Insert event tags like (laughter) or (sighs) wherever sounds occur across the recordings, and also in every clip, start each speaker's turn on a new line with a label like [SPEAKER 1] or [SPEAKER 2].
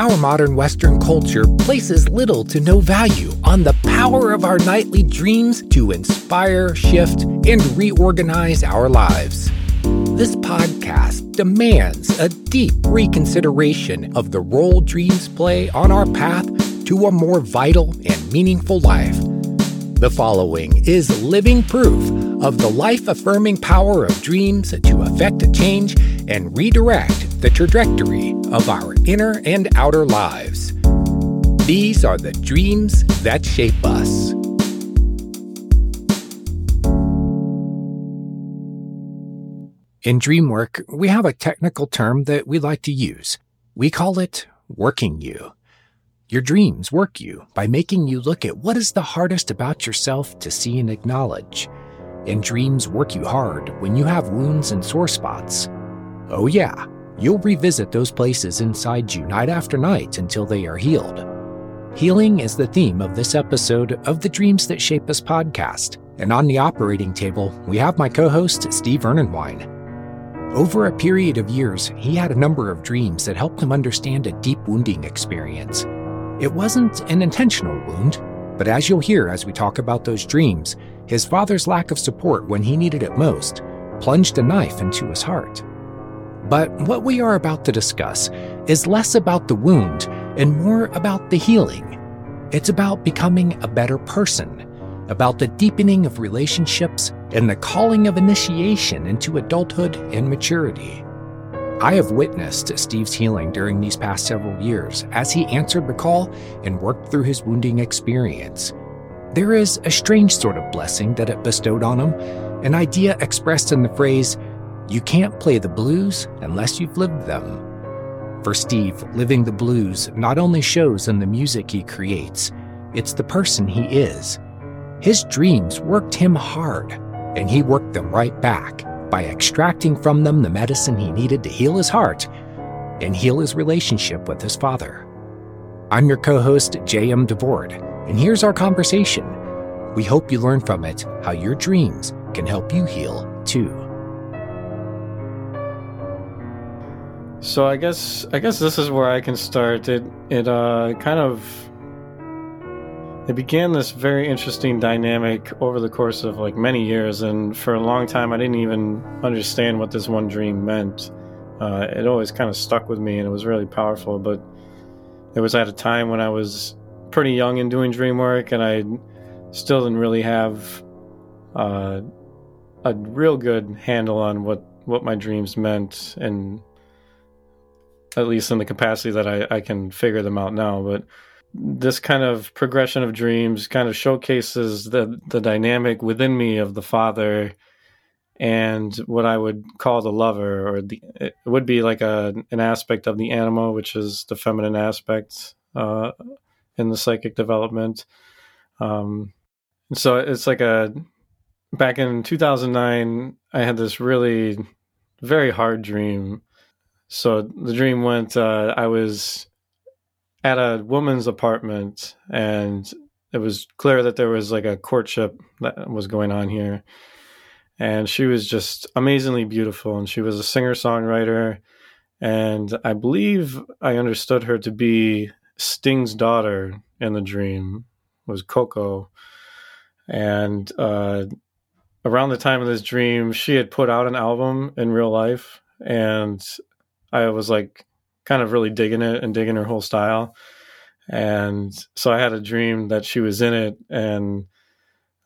[SPEAKER 1] Our modern Western culture places little to no value on the power of our nightly dreams to inspire, shift, and reorganize our lives. This podcast demands a deep reconsideration of the role dreams play on our path to a more vital and meaningful life. The following is living proof of the life affirming power of dreams to affect a change and redirect the trajectory of our inner and outer lives. These are the dreams that shape us. In dream work, we have a technical term that we like to use. We call it working you. Your dreams work you by making you look at what is the hardest about yourself to see and acknowledge. And dreams work you hard when you have wounds and sore spots. Oh, yeah, you'll revisit those places inside you night after night until they are healed. Healing is the theme of this episode of the Dreams That Shape Us podcast. And on the operating table, we have my co host, Steve Ernenwine. Over a period of years, he had a number of dreams that helped him understand a deep wounding experience. It wasn't an intentional wound, but as you'll hear as we talk about those dreams, his father's lack of support when he needed it most plunged a knife into his heart. But what we are about to discuss is less about the wound and more about the healing. It's about becoming a better person, about the deepening of relationships and the calling of initiation into adulthood and maturity. I have witnessed Steve's healing during these past several years as he answered the call and worked through his wounding experience. There is a strange sort of blessing that it bestowed on him, an idea expressed in the phrase, You can't play the blues unless you've lived them. For Steve, living the blues not only shows in the music he creates, it's the person he is. His dreams worked him hard, and he worked them right back by extracting from them the medicine he needed to heal his heart and heal his relationship with his father. I'm your co host, J.M. DeBord, and here's our conversation. We hope you learn from it how your dreams can help you heal too.
[SPEAKER 2] So I guess I guess this is where I can start. It it uh kind of it began this very interesting dynamic over the course of like many years and for a long time i didn't even understand what this one dream meant uh, it always kind of stuck with me and it was really powerful but it was at a time when i was pretty young and doing dream work and i still didn't really have uh, a real good handle on what what my dreams meant and at least in the capacity that I, I can figure them out now but this kind of progression of dreams kind of showcases the the dynamic within me of the father and what I would call the lover, or the it would be like a an aspect of the anima, which is the feminine aspect uh, in the psychic development. Um, so it's like a back in 2009, I had this really very hard dream. So the dream went, uh, I was at a woman's apartment and it was clear that there was like a courtship that was going on here. And she was just amazingly beautiful and she was a singer songwriter and i believe i understood her to be sting's daughter in the dream was coco. And uh, around the time of this dream she had put out an album in real life and i was like kind of really digging it and digging her whole style. And so I had a dream that she was in it, and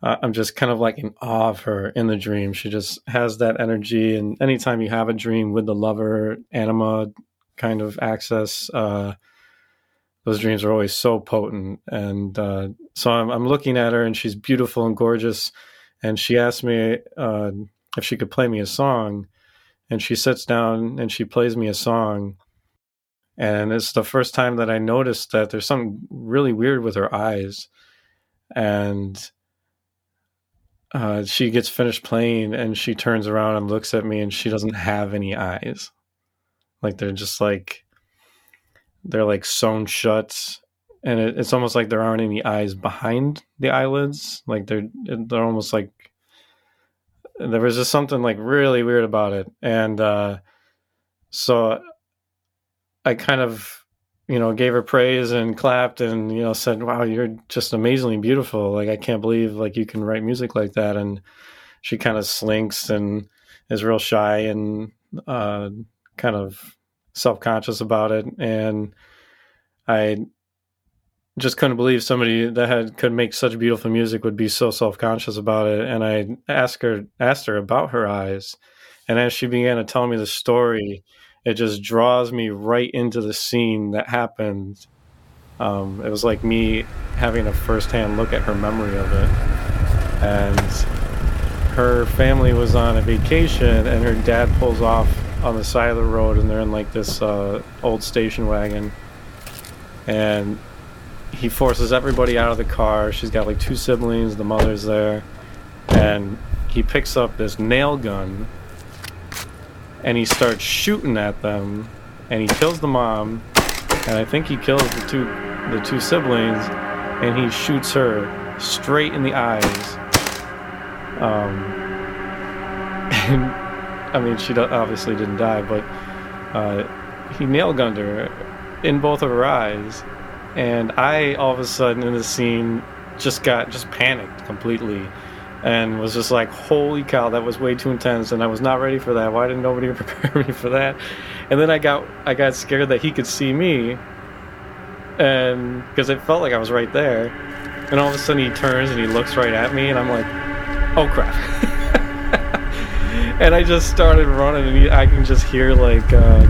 [SPEAKER 2] I'm just kind of like in awe of her in the dream. She just has that energy. And anytime you have a dream with the lover anima kind of access, uh, those dreams are always so potent. And uh, so I'm, I'm, looking at her, and she's beautiful and gorgeous. And she asked me uh, if she could play me a song. And she sits down and she plays me a song. And it's the first time that I noticed that there's something really weird with her eyes, and uh, she gets finished playing and she turns around and looks at me and she doesn't have any eyes, like they're just like they're like sewn shut, and it, it's almost like there aren't any eyes behind the eyelids, like they're they're almost like there was just something like really weird about it, and uh, so I kind of you know, gave her praise and clapped and, you know, said, wow, you're just amazingly beautiful. Like, I can't believe like you can write music like that. And she kind of slinks and is real shy and uh, kind of self conscious about it. And I just couldn't believe somebody that had could make such beautiful music would be so self conscious about it. And I asked her asked her about her eyes. And as she began to tell me the story, it just draws me right into the scene that happened. Um, it was like me having a firsthand look at her memory of it. And her family was on a vacation, and her dad pulls off on the side of the road, and they're in like this uh, old station wagon. And he forces everybody out of the car. She's got like two siblings, the mother's there. And he picks up this nail gun and he starts shooting at them and he kills the mom and I think he kills the two the two siblings and he shoots her straight in the eyes. Um, (laughs) and I mean, she obviously didn't die, but uh, he nail gunned her in both of her eyes, and I all of a sudden in the scene just got just panicked completely and was just like, holy cow, that was way too intense, and I was not ready for that. Why didn't nobody (laughs) prepare me for that? And then I got I got scared that he could see me, and because it felt like I was right there, and all of a sudden he turns and he looks right at me, and I'm like, oh crap. (laughs) and I just started running, and I can just hear like, uh,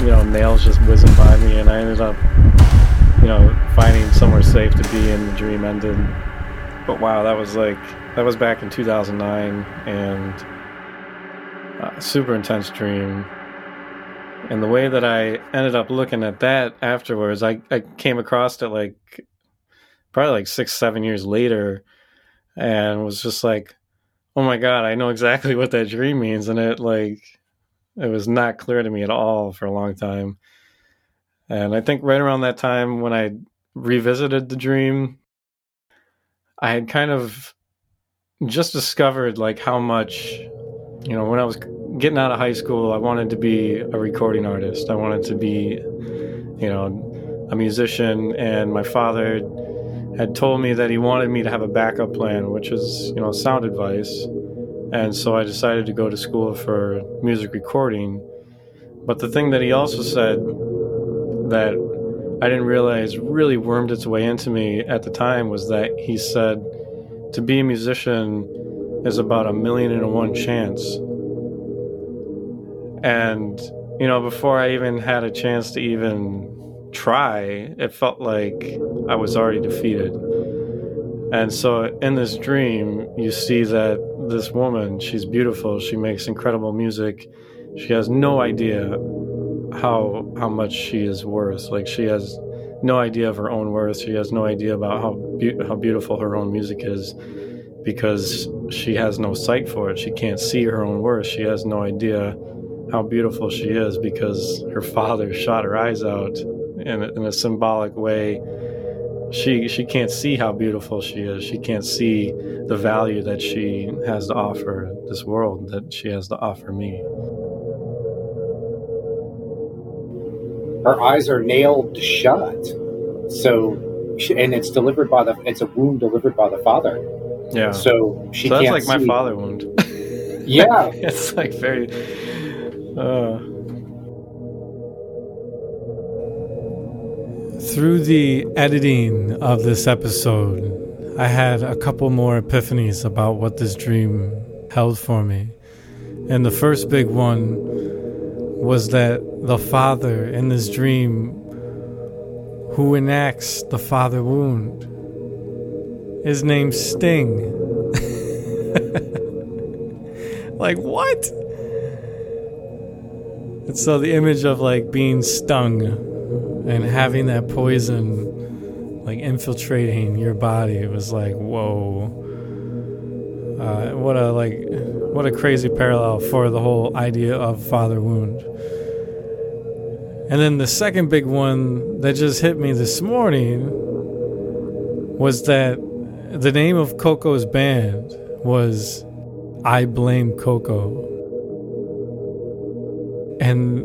[SPEAKER 2] you know, nails just whizzing by me, and I ended up, you know, finding somewhere safe to be, and the dream ended. But wow, that was like that was back in 2009 and super intense dream. And the way that i ended up looking at that afterwards i, I came across it like probably like six seven years later and was just like oh my god i know exactly (laughs) what that dream means. And it like it was not clear to me at all for a long time and i think right around that time when i revisited the dream i had kind of just discovered like how much you know when i was getting out of high school i wanted to be a recording artist. I wanted to be you know a musician. And my father had told me that he wanted me to have a backup plan which is you know sound advice. And so i decided to go to school for music recording. But the thing that he also said that i didn't realize really wormed its way into me at the time was that he said to be a musician is about a million and one chance. And, you know, before I even had a chance to even try, it felt like I was already defeated. And so in this dream, you see that this woman, she's beautiful, she makes incredible music. She has no idea how how much she is worth. Like she has no idea of her own worth. She has no idea about how be- how beautiful her own music is because she has no sight for it. She can't see her own worth. She has no idea how beautiful she is because her father shot her eyes out in a, in a symbolic way. She she can't see how beautiful she is. She can't see the value that she has to offer this world, that she has to offer me.
[SPEAKER 1] Her eyes are nailed shut. So, and it's delivered by the it's a wound delivered by the father.
[SPEAKER 2] Yeah.
[SPEAKER 1] So she
[SPEAKER 2] so
[SPEAKER 1] that's
[SPEAKER 2] like
[SPEAKER 1] see.
[SPEAKER 2] my father wound. (laughs)
[SPEAKER 1] yeah. (laughs)
[SPEAKER 2] it's like very. Uh...
[SPEAKER 3] Through the editing of this episode, I had a couple more epiphanies about what this dream held for me. And the first big one was that the father in this dream who enacts the father wound is named Sting. (laughs) like, what? And so the image of like being stung and having that poison like infiltrating your body was like whoa uh, what a like what a crazy parallel for the whole idea of father wound and then the second big one that just hit me this morning was that the name of Coco's band was I Blame Coco. And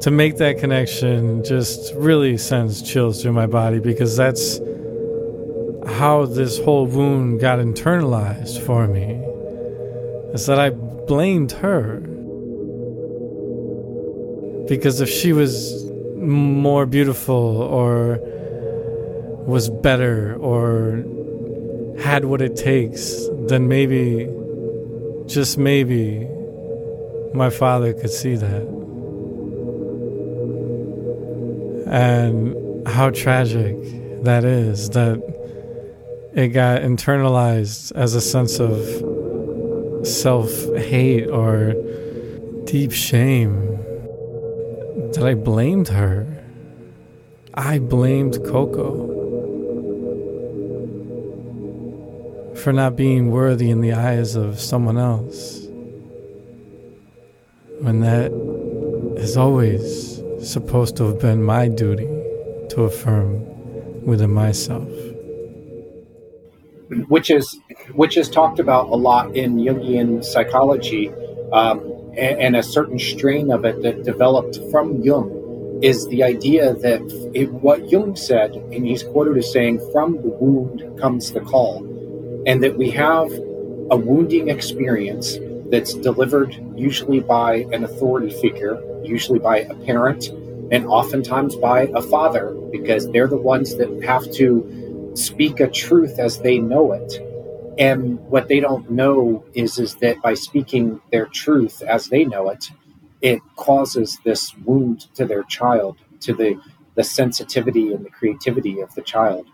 [SPEAKER 3] to make that connection just really sends chills through my body because that's how this whole wound got internalized for me. Is that I blamed her. Because if she was more beautiful or was better or had what it takes, then maybe, just maybe, my father could see that. And how tragic that is that it got internalized as a sense of self hate or deep shame that I blamed her. I blamed Coco for not being worthy in the eyes of someone else. When that is always supposed to have been my duty to affirm within myself.
[SPEAKER 1] Which is which is talked about a lot in Jungian psychology, um, and, and, a certain strain of it that developed from Jung is the idea that it, what Jung said, and he's quoted as saying, "From the wound comes the call," and that we have a wounding experience that's delivered usually by an authority figure, usually by a parent, and oftentimes by a father, because they're the ones that have to speak a truth as they know it. And what they don't know is, is that by speaking their truth as they know it, it causes this wound to their child, to the, the sensitivity and the creativity of the child.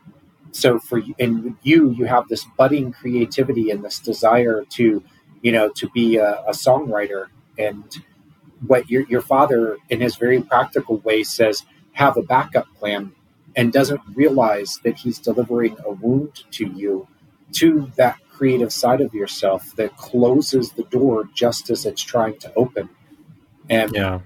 [SPEAKER 1] So for and you, you have this budding creativity and this desire to, you know, to be a, a songwriter and what your, your father, in his very practical way, says have a backup plan and doesn't realize that he's delivering a wound to you, to that creative side of yourself that closes the door just as it's trying to open. And
[SPEAKER 2] yeah.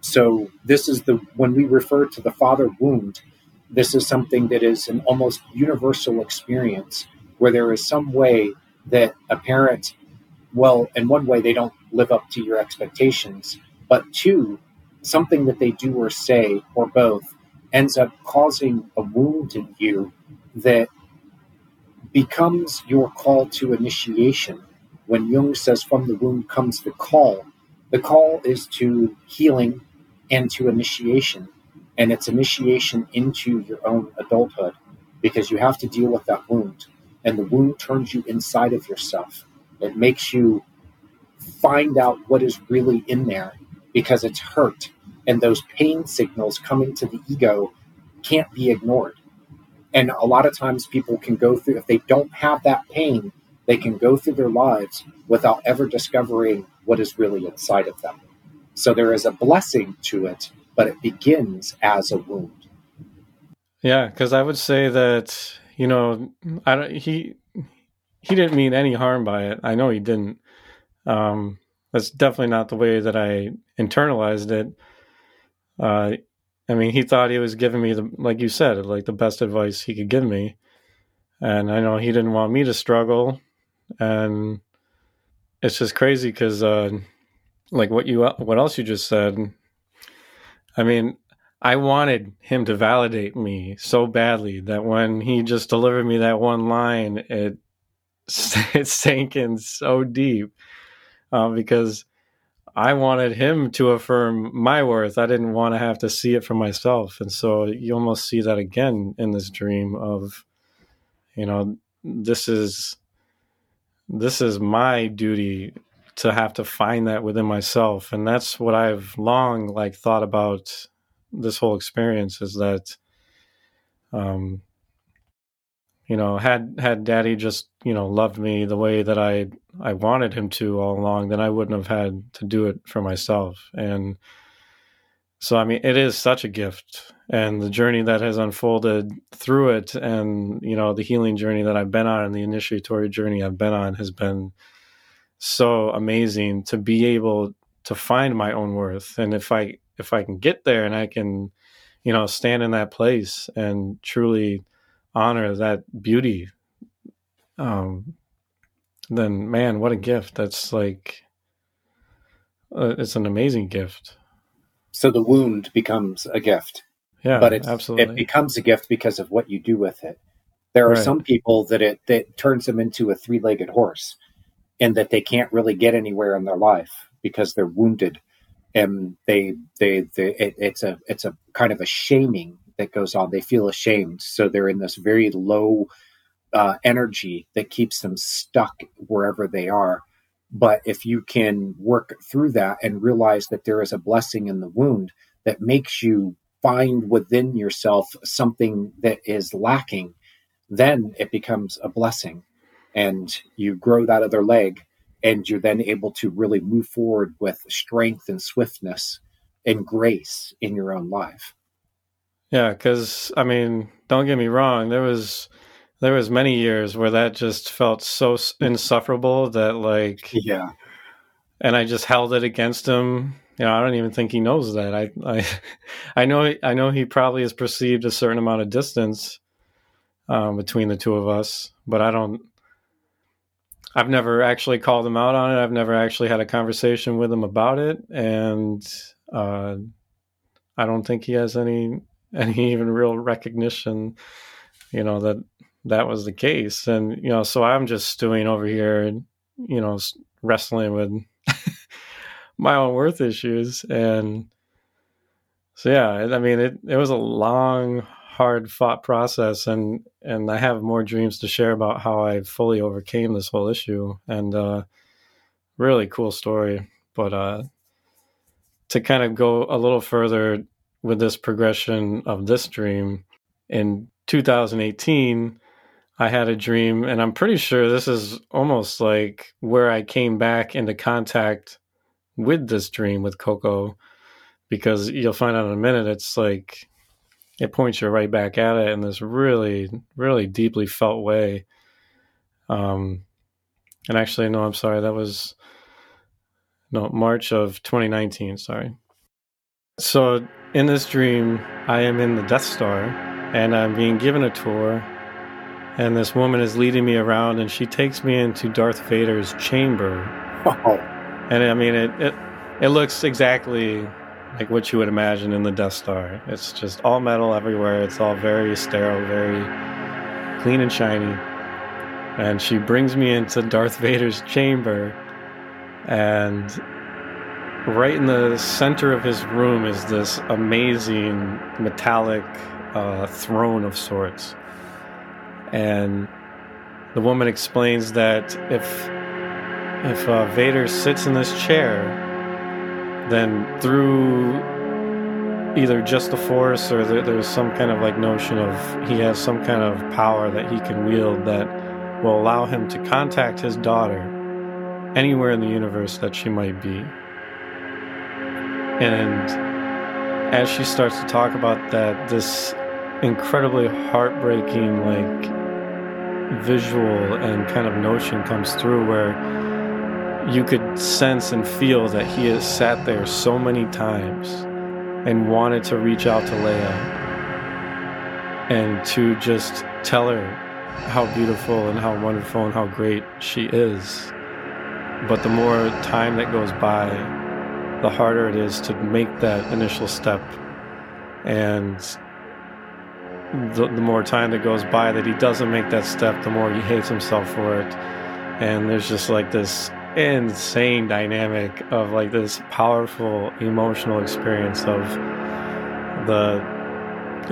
[SPEAKER 1] so this is the when we refer to the father wound, this is something that is an almost universal experience where there is some way that a parent, well, in one way they don't live up to your expectations, but two, something that they do or say, or both, ends up causing a wound in you that becomes your call to initiation. When Jung says from the wound comes the call, the call is to healing and to initiation. And it's initiation into your own adulthood because you have to deal with that wound. And the wound turns you inside of yourself. It makes you find out what is really in there because it's hurt. And those pain signals coming to the ego can't be ignored. And a lot of times people can go through, if they don't have that pain, they can go through their lives without ever discovering what is really inside of them. So there is a blessing to it, but it begins as a wound.
[SPEAKER 2] Yeah, because I would say that you know, I don't, he he didn't mean any harm by it. I know he didn't. Um, that's definitely not the way that I internalized it. Uh, I mean, he thought he was giving me the, like you said, like the best advice he could give me, and I know he didn't want me to struggle, and it's just crazy because, uh, like what you, what else you just said. I mean, I wanted him to validate me so badly that when he just delivered me that one line, it (laughs) it sank in so deep. Uh, because I wanted him to affirm my worth. I didn't want to have to see it for myself. And so you almost see that again in this dream of, you know, this is this is my duty to have to find that within myself. And that's what I've long like thought about this whole experience is that um you know had had daddy just you know loved me the way that i i wanted him to all along then i wouldn't have had to do it for myself. And so i mean it is such a gift and the journey that has unfolded through it and you know the healing journey that i've been on and the initiatory journey i've been on has been so amazing to be able to find my own worth. And if i if i can get there and i can you know stand in that place and truly honor that beauty um then man what a gift that's like uh, it's an amazing gift
[SPEAKER 1] So the wound becomes a gift.
[SPEAKER 2] Yeah,
[SPEAKER 1] but it,
[SPEAKER 2] absolutely.
[SPEAKER 1] it becomes a gift because of what you do with it. There are
[SPEAKER 2] Right.
[SPEAKER 1] some people that it that turns them into a three legged horse, and that they can't really get anywhere in their life because they're wounded, and they they, they it, it's a it's a kind of a shaming that goes on. They feel ashamed, so they're in this very low uh, energy that keeps them stuck wherever they are. But if you can work through that and realize that there is a blessing in the wound that makes you find within yourself something that is lacking, then it becomes a blessing. And you grow that other leg, and you're then able to really move forward with strength and swiftness and grace in your own life.
[SPEAKER 2] Yeah, because I mean, don't get me wrong. There was there was many years where that just felt so insufferable that like,
[SPEAKER 1] Yeah.
[SPEAKER 2] and I just held it against him. You know, I don't even think he knows that. I (laughs) I I know I know he probably has perceived a certain amount of distance um, between the two of us, but I don't. I've never actually called him out on it. I've never actually had a conversation with him about it, and uh, I don't think he has any any (laughs) even real recognition, you know, that that was the case. And you know, so I'm just stewing over here, and you know, wrestling with (laughs) my own worth issues, and so yeah, I mean, it it was a long, hard fought process, and and I have more dreams to share about how I fully overcame this whole issue, and uh, really cool story. But uh, to kind of go a little further with this progression of this dream, in 2018, I had a dream, and I'm pretty sure this is almost like where I came back into contact with this dream with Coco because you'll find out in a minute it's like it points you right back at it in this really really deeply felt way. Um and actually no i'm sorry that was no march of 2019 sorry. So in this dream i am in the death star and i'm being given a tour and this woman is leading me around and she takes me into darth vader's chamber
[SPEAKER 1] Oh,
[SPEAKER 2] and I mean, it, it it looks exactly like what you would imagine in the Death Star. It's just all metal everywhere. It's all very sterile, very clean and shiny. And she brings me into Darth Vader's chamber, and right in the center of his room is this amazing metallic uh, throne of sorts. And the woman explains that if if uh, Vader sits in this chair, then through either just the Force or there, there's some kind of like notion of he has some kind of power that he can wield that will allow him to contact his daughter anywhere in the universe that she might be. And as she starts to talk about that, this incredibly heartbreaking, like, visual and kind of notion comes through where you could sense and feel that he has sat there so many times and wanted to reach out to Leia and to just tell her how beautiful and how wonderful and how great she is. But the more time that goes by, the harder it is to make that initial step. And the, the more time that goes by that he doesn't make that step, the more he hates himself for it. And there's just like this insane dynamic of like this powerful emotional experience of the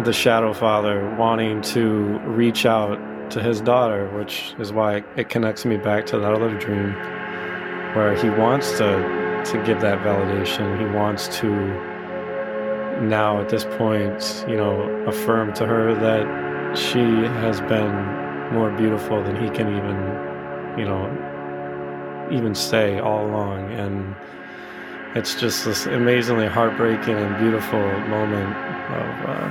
[SPEAKER 2] the shadow father wanting to reach out to his daughter which is why it connects me back to that other dream where he wants to to give that validation. He wants to now at this point you know affirm to her that she has been more beautiful than he can even you know even say all along. And it's just this amazingly heartbreaking and beautiful moment of uh,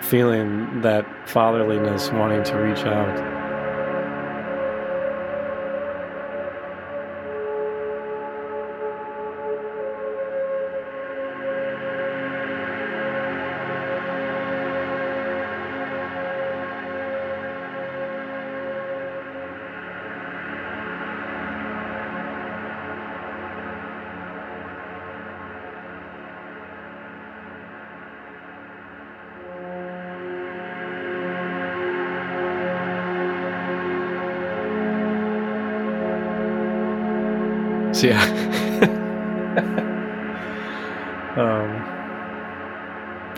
[SPEAKER 2] feeling that fatherliness wanting to reach out yeah. (laughs) (laughs) um,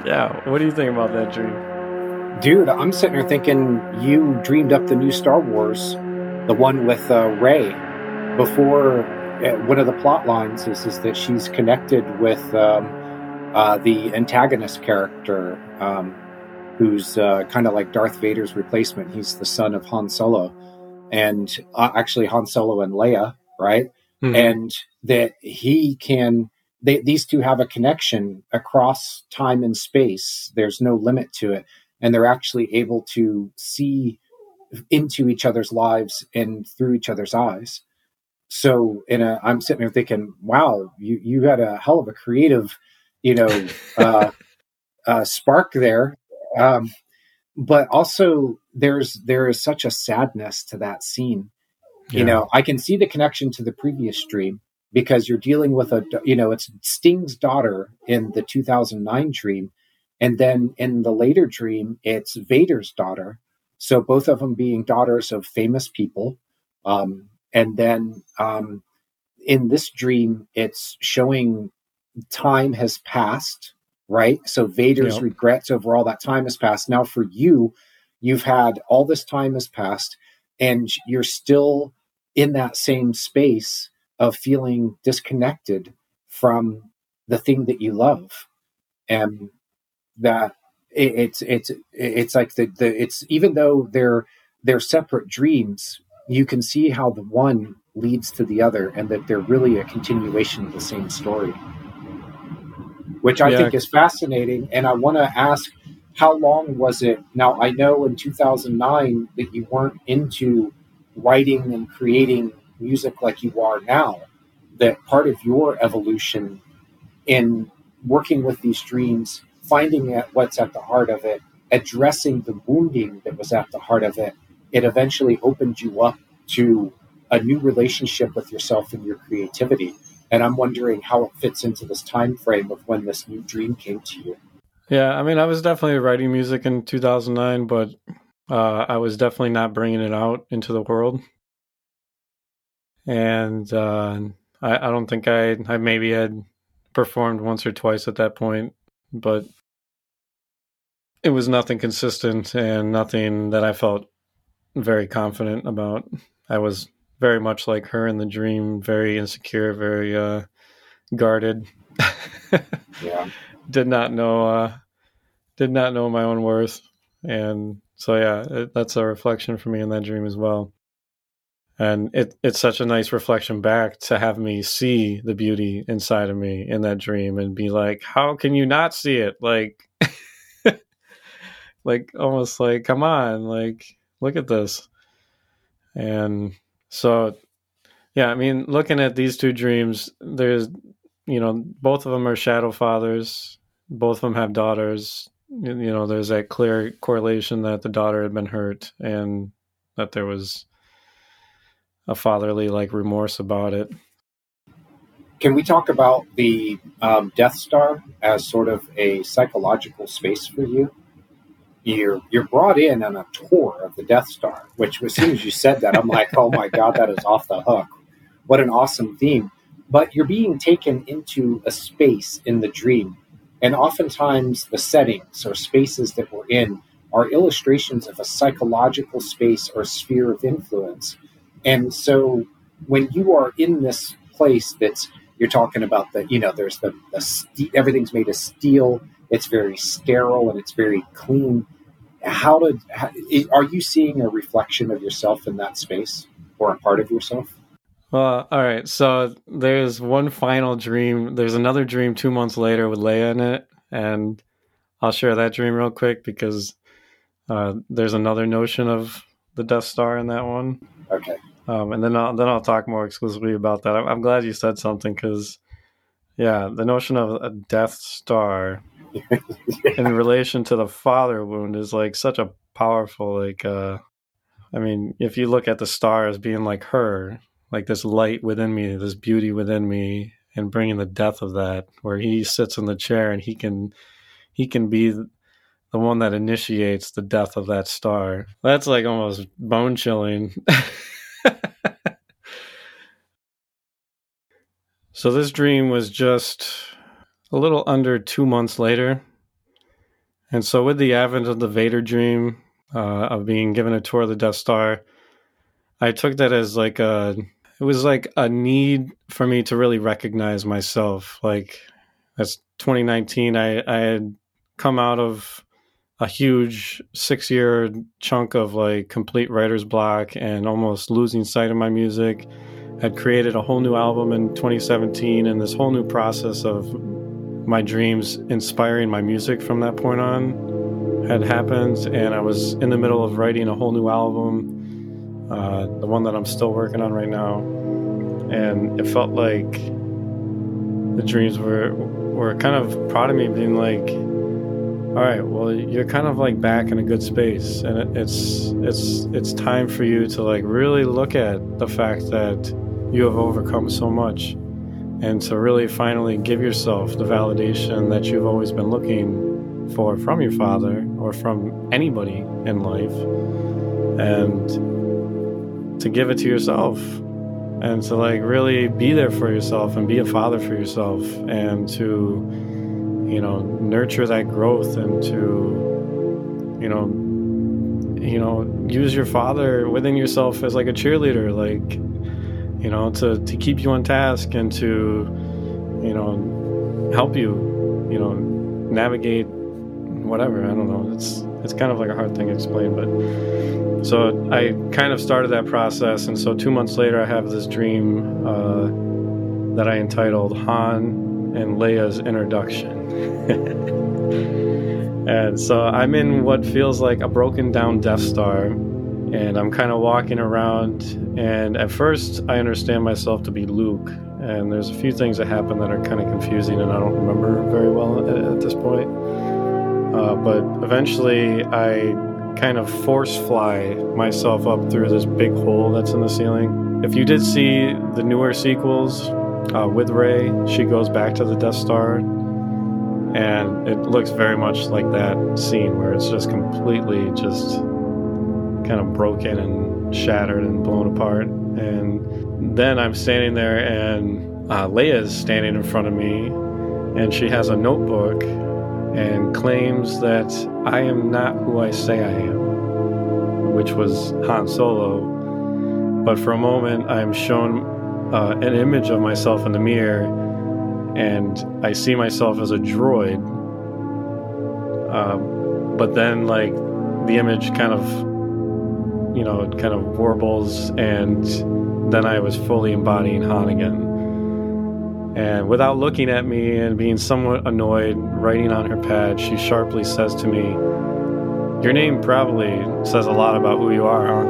[SPEAKER 2] yeah. What do you think about that dream?
[SPEAKER 1] Dude, I'm sitting here thinking you dreamed up the new Star Wars, the one with uh, Rey. Before uh, one of the plot lines is is that she's connected with um, uh, the antagonist character, um, who's uh, kind of like Darth Vader's replacement. He's the son of Han Solo, and uh, actually Han Solo and Leia, right? Mm-hmm. And that he can. They, these two have a connection across time and space. There's no limit to it and they're actually able to see into each other's lives and through each other's eyes. So, in a, I'm sitting there thinking, wow, you you had a hell of a creative, you know, (laughs) uh, uh, spark there. Um, but also, there's there is such a sadness to that scene. Yeah. You know, I can see the connection to the previous dream because you're dealing with a, you know, it's Sting's daughter in the 2009 dream, and then in the later dream, it's Vader's daughter. So both of them being daughters of famous people. Um, and then um, in this dream, it's showing time has passed, right? So Vader's yep. regrets over all that time has passed. Now for you, you've had all this time has passed, and you're still in that same space of feeling disconnected from the thing that you love. And that it, it's it's it's like the, the it's even though they're they're separate dreams, you can see how the one leads to the other, and that they're really a continuation of the same story, which I yeah. think is fascinating. And I want to ask, how long was it? Now I know in 2009 that you weren't into writing and creating music like you are now. That part of your evolution in working with these dreams finding out what's at the heart of it, addressing the wounding that was at the heart of it, it eventually opened you up to a new relationship with yourself and your creativity. And I'm wondering how it fits into this time frame of when this new dream came to you.
[SPEAKER 2] Yeah, I mean, I was definitely writing music in 2009, but uh, I was definitely not bringing it out into the world. And uh, I, I don't think I, I maybe had performed once or twice at that point, but it was nothing consistent and nothing that I felt very confident about. I was very much like her in the dream, very insecure, very uh, guarded. yeah. (laughs) Did not know uh, did not know my own worth. And so yeah, it, that's a reflection for me in that dream as well. And it it's such a nice reflection back to have me see the beauty inside of me in that dream and be like, how can you not see it? Like (laughs) like almost like come on like look at this and so yeah i mean looking at these two dreams there's you know both of them are shadow fathers both of them have daughters you know there's that clear correlation that the daughter had been hurt and that there was a fatherly like remorse about it
[SPEAKER 1] can we talk about the um, death star as sort of a psychological space for you you're you're brought in on a tour of the Death Star. Which as soon as you said that, I'm like, oh my god, that is off the hook. What an awesome theme! But you're being taken into a space in the dream, and oftentimes the settings or spaces that we're in are illustrations of a psychological space or sphere of influence. And so when you are in this place that's you're talking about the you know there's the, the everything's made of steel it's very sterile and it's very clean how did how, are you seeing a reflection of yourself in that space or a part of yourself
[SPEAKER 2] well all right so there's one final dream. There's another dream two months later with leia in it and i'll share that dream real quick because uh, there's another notion of the death star in that one.
[SPEAKER 1] Okay.
[SPEAKER 2] Um, and then I'll, then I'll talk more exclusively about that. I'm, I'm glad you said something because, yeah, the notion of a Death Star (laughs) in relation to the father wound is like such a powerful like uh i mean if you look at the star as being like her like this light within me this beauty within me and bringing the death of that where he sits in the chair and he can he can be the one that initiates the death of that star that's like almost bone chilling (laughs) So this dream was just a little under two months later. And so, with the advent of the Vader dream, uh, of being given a tour of the Death Star, I took that as like a, it was like a need for me to really recognize myself. Like, that's 2019. I, I had come out of a huge six year chunk of like complete writer's block and almost losing sight of my music. Had created a whole new album in 2017 and this whole new process of my dreams inspiring my music from that point on had happened. And I was in the middle of writing a whole new album, uh, the one that I'm still working on right now. And it felt like the dreams were were kind of proud of me being like all right well you're kind of like back in a good space and it's it's it's time for you to like really look at the fact that you have overcome so much and to really finally give yourself the validation that you've always been looking for from your father or from anybody in life and to give it to yourself and to like really be there for yourself and be a father for yourself and to you know nurture that growth and to you know you know use your father within yourself as like a cheerleader like you know to to keep you on task and to you know help you you know navigate whatever. I don't know. It's it's kind of like a hard thing to explain but so i kind of started that process and so two months later i have this dream uh, that i entitled han and Leia's introduction. (laughs) and so I'm in what feels like a broken down Death Star, and I'm kind of walking around. And at first, I understand myself to be Luke, and there's a few things that happen that are kind of confusing, and I don't remember very well at, at this point. Uh, but eventually, I kind of force fly myself up through this big hole that's in the ceiling. If you did see the newer sequels, uh, with Rey, she goes back to the Death Star, and it looks very much like that scene where it's just completely just kind of broken and shattered and blown apart. And then I'm standing there, and uh, Leia's standing in front of me, and she has a notebook and claims that I am not who I say I am, which was Han Solo. But for a moment, I'm shown uh, an image of myself in the mirror, and I see myself as a droid. Um, but then, like, the image kind of, you know, kind of warbles, and then I was fully embodying Han again. And without looking at me and being somewhat annoyed, writing on her pad, she sharply says to me, Your name probably says a lot about who you are, huh?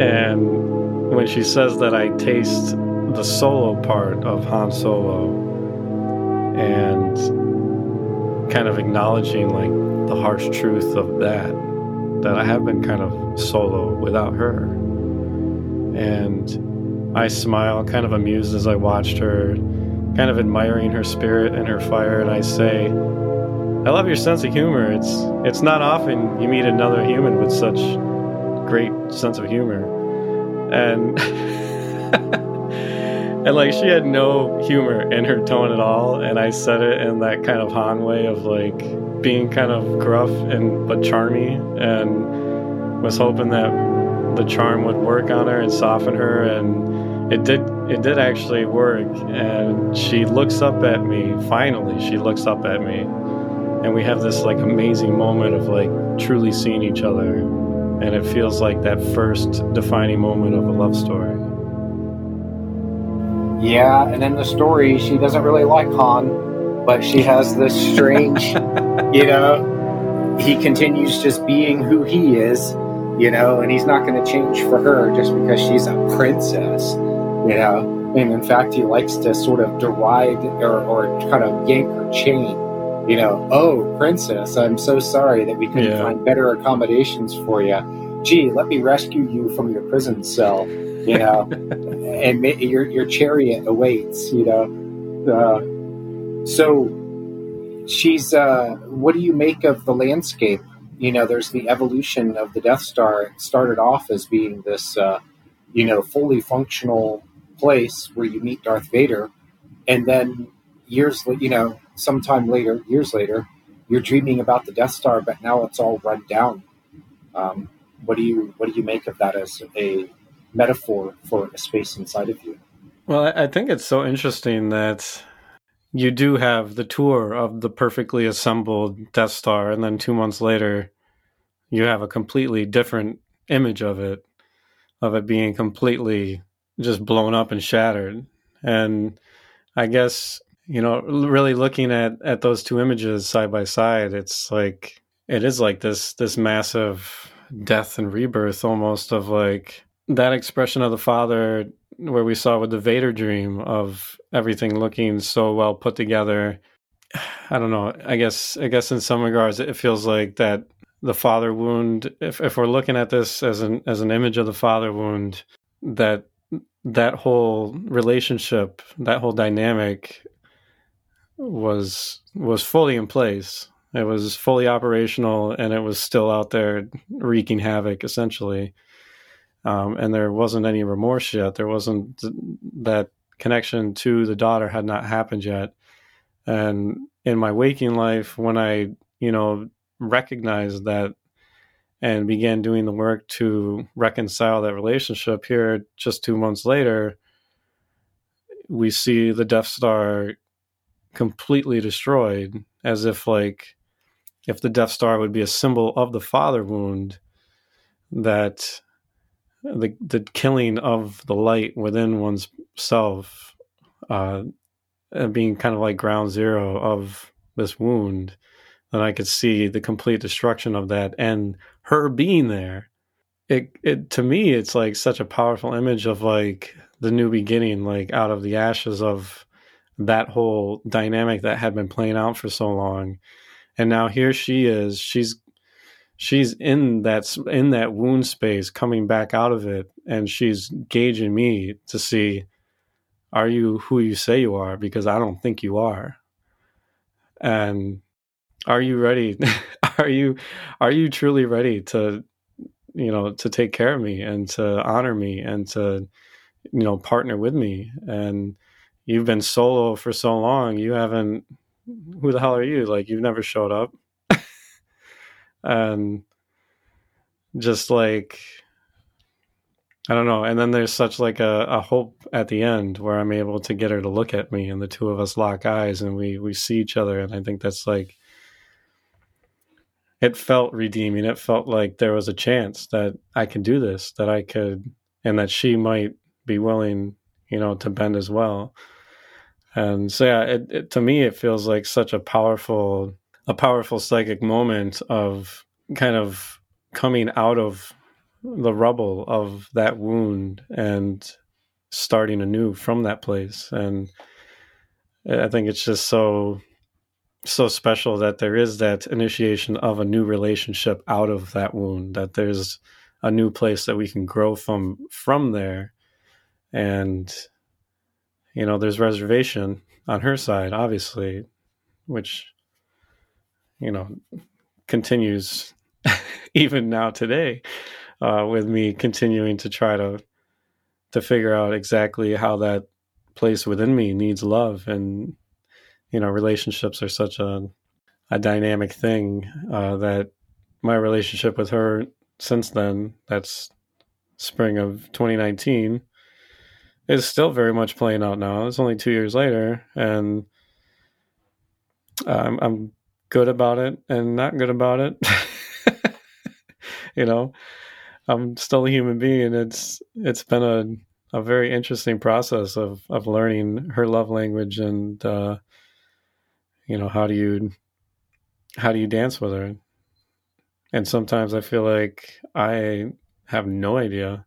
[SPEAKER 2] And when she says that I taste the solo part of Han Solo and kind of acknowledging like the harsh truth of that that I have been kind of solo without her. And I smile, kind of amused as I watched her, kind of admiring her spirit and her fire, and I say, I love your sense of humor. It's it's not often you meet another human with such great sense of humor and (laughs) and like she had no humor in her tone at all and i said it in that kind of han way of like being kind of gruff and but charmy and was hoping that the charm would work on her and soften her and it did it did actually work and she looks up at me finally she looks up at me and we have this like amazing moment of like truly seeing each other and it feels like that first defining moment of a love story.
[SPEAKER 1] Yeah, and in the story, she doesn't really like Han, but she has this strange, (laughs) you know, he continues just being who he is, you know, and he's not going to change for her just because she's a princess, you know. And in fact, he likes to sort of deride or, or kind of yank her chain you know, oh, princess, I'm so sorry that we couldn't yeah. find better accommodations for you. Gee, let me rescue you from your prison cell, you know, (laughs) and your your chariot awaits, you know. Uh, so she's. Uh, what do you make of the landscape? You know, there's the evolution of the Death Star. It started off as being this, uh, you know, fully functional place where you meet Darth Vader, and then years, you know, sometime later, years later, you're dreaming about the Death Star, but now it's all run down. Um, what do you what do you make of that as a metaphor for a space inside of you?
[SPEAKER 2] Well, I think it's so interesting that you do have the tour of the perfectly assembled Death Star, and then two months later, you have a completely different image of it, of it being completely just blown up and shattered. And I guess you know, really looking at at those two images side by side, it's like it is like this this massive death and rebirth almost of like that expression of the father where we saw with the Vader dream of everything looking so well put together. (sighs) I don't know. I guess I guess in some regards it feels like that the father wound if if we're looking at this as an as an image of the father wound that that whole relationship, that whole dynamic was was fully in place. It was fully operational and it was still out there wreaking havoc essentially. Um, and there wasn't any remorse yet. There wasn't that connection to the daughter had not happened yet. And in my waking life, when I, you know, recognized that and began doing the work to reconcile that relationship here just two months later, we see the Death Star completely destroyed, as if like if the Death Star would be a symbol of the father wound, that the the killing of the light within one's self, uh, being kind of like ground zero of this wound, then I could see the complete destruction of that and her being there. It it to me it's like such a powerful image of like the new beginning, like out of the ashes of that whole dynamic that had been playing out for so long. And now here she is. She's she's in that in that wound space coming back out of it and she's gauging me to see are you who you say you are? Because i don't think you are. And are you ready? (laughs) Are you are you truly ready to you know to take care of me and to honor me and to you know partner with me? And you've been solo for so long you haven't who the hell are you? Like you've never showed up. (laughs) And just like i don't know. And then there's such like a, a hope at the end where i'm able to get her to look at me and the two of us lock eyes and we we see each other. And i think that's like it felt redeeming. It felt like there was a chance that i could do this that i could and that she might be willing you know to bend as well. And so yeah it, it, to me it feels like such a powerful a powerful psychic moment of kind of coming out of the rubble of that wound and starting anew from that place. And i think it's just so so special that there is that initiation of a new relationship out of that wound that there's a new place that we can grow from from there. And you know, there's reservation on her side, obviously, which, you know, continues (laughs) even now today, uh, with me continuing to try to to figure out exactly how that place within me needs love and you know relationships are such a a dynamic thing uh, that my relationship with her since then that's spring of 2019 is still very much playing out now. It's only two years later, and I'm I'm good about it and not good about it. (laughs) you know, I'm still a human being. It's it's been a a very interesting process of of learning her love language and uh, you know how do you how do you dance with her. And sometimes I feel like I have no idea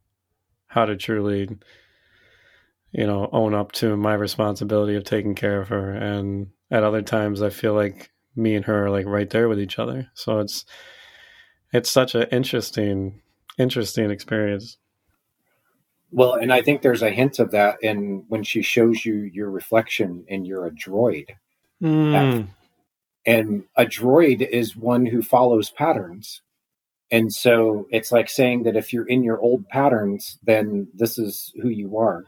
[SPEAKER 2] how to truly you know, own up to my responsibility of taking care of her. And at other times, I feel like me and her are like right there with each other. So it's it's such an interesting, interesting experience.
[SPEAKER 1] Well, and I think there's a hint of that in when she shows you your reflection and you're a droid.
[SPEAKER 2] Mm.
[SPEAKER 1] And a droid is one who follows patterns. And so it's like saying that if you're in your old patterns, then this is who you are.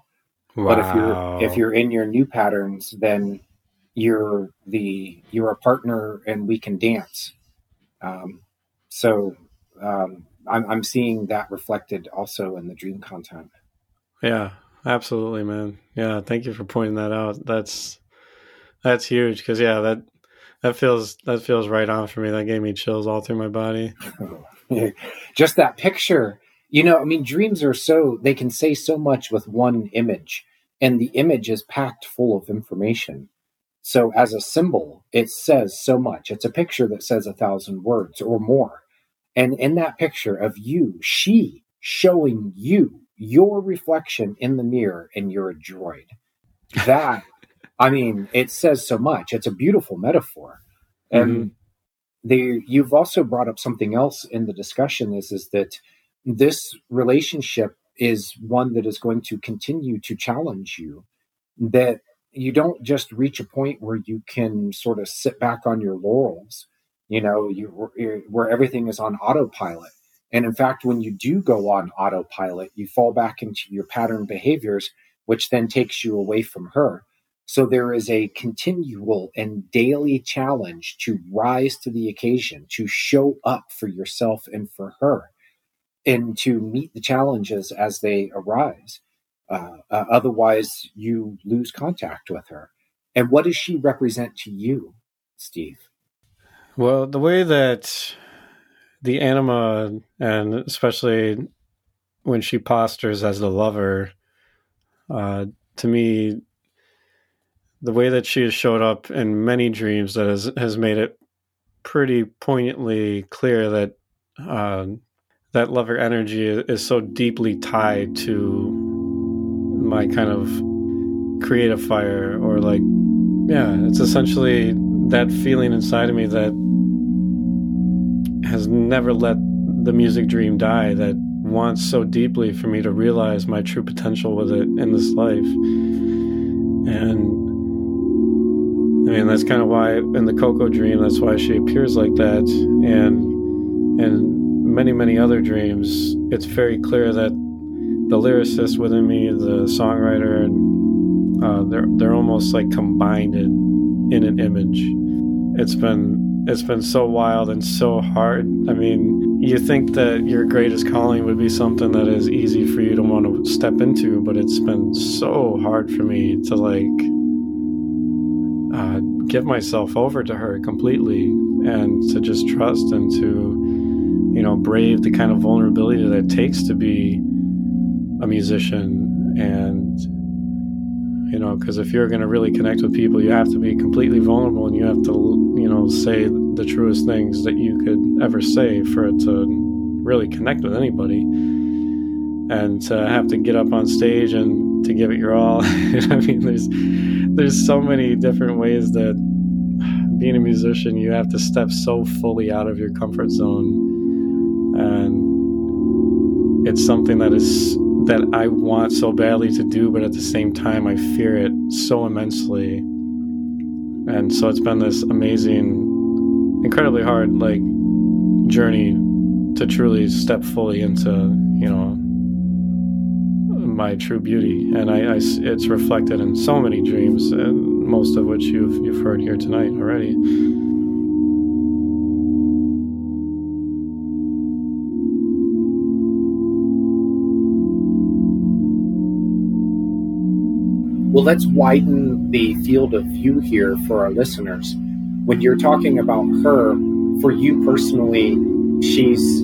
[SPEAKER 2] Wow.
[SPEAKER 1] But if you're if you're in your new patterns, then you're the you're a partner and we can dance. Um, so um, I'm, I'm seeing that reflected also in the dream content.
[SPEAKER 2] Yeah, absolutely, man. Yeah, thank you for pointing that out. That's that's huge because yeah, that that feels that feels right on for me. That gave me chills all through my body. (laughs)
[SPEAKER 1] Just that picture, you know. I mean, dreams are so they can say so much with one image, and the image is packed full of information. So, as a symbol, it says so much. It's a picture that says a thousand words or more. And in that picture of you, she showing you your reflection in the mirror, and you're a droid. That, I mean, it says so much. It's a beautiful metaphor. And mm-hmm. they, you've also brought up something else in the discussion is, is that this relationship is one that is going to continue to challenge you. That you don't just reach a point where you can sort of sit back on your laurels, you know, you where everything is on autopilot. And in fact, when you do go on autopilot, you fall back into your pattern behaviors, which then takes you away from her. So there is a continual and daily challenge to rise to the occasion, to show up for yourself and for her, and to meet the challenges as they arise. Uh, uh, otherwise, you lose contact with her. And what does she represent to you, Steve?
[SPEAKER 2] Well, the way that the anima, and especially when she postures as the lover, uh, to me, the way that she has showed up in many dreams that has has made it pretty poignantly clear that uh, that lover energy is so deeply tied to my kind of creative fire or like yeah it's essentially that feeling inside of me that has never let the music dream die that wants so deeply for me to realize my true potential with it in this life. And mean that's kind of why in the Coco dream that's why she appears like that and and many many other dreams it's very clear that the lyricist within me, the songwriter, and uh, they're they're almost like combined in, an image. It's been it's been so wild and so hard. I mean, you think that your greatest calling would be something that is easy for you to want to step into, but it's been so hard for me to like give myself over to her completely and to just trust and to you know brave the kind of vulnerability that it takes to be a musician. And you know because if you're going to really connect with people you have to be completely vulnerable and you have to you know say the truest things that you could ever say for it to really connect with anybody. And to have to get up on stage and to give it your all (laughs) i mean? There's there's so many different ways that being a musician you have to step so fully out of your comfort zone and it's something that is that I want so badly to do, but at the same time, I fear it so immensely. And so it's been this amazing, incredibly hard, like, journey to truly step fully into, you know, my true beauty. And I, I it's reflected in so many dreams, and most of which you've you've heard here tonight already.
[SPEAKER 1] Well, let's widen the field of view here for our listeners. When you're talking about her, for you personally, she's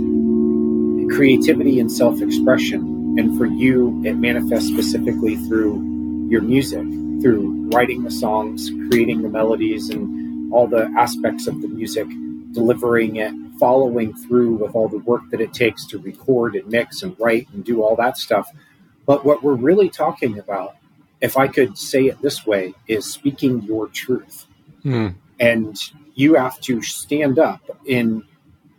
[SPEAKER 1] creativity and self expression. And for you, it manifests specifically through your music, through writing the songs, creating the melodies, and all the aspects of the music, delivering it, following through with all the work that it takes to record and mix and write and do all that stuff. But what we're really talking about if I could say it this way, is speaking your truth. Mm. And you have to stand up and,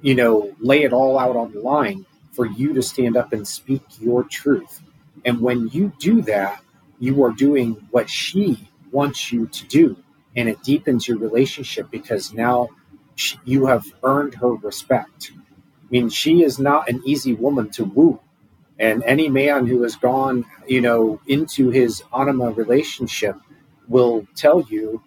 [SPEAKER 1] you know, lay it all out on the line for you to stand up and speak your truth. And when you do that, you are doing what she wants you to do. And it deepens your relationship because now she, you have earned her respect. I mean, she is not an easy woman to woo And any man who has gone, you know, into his anima relationship will tell you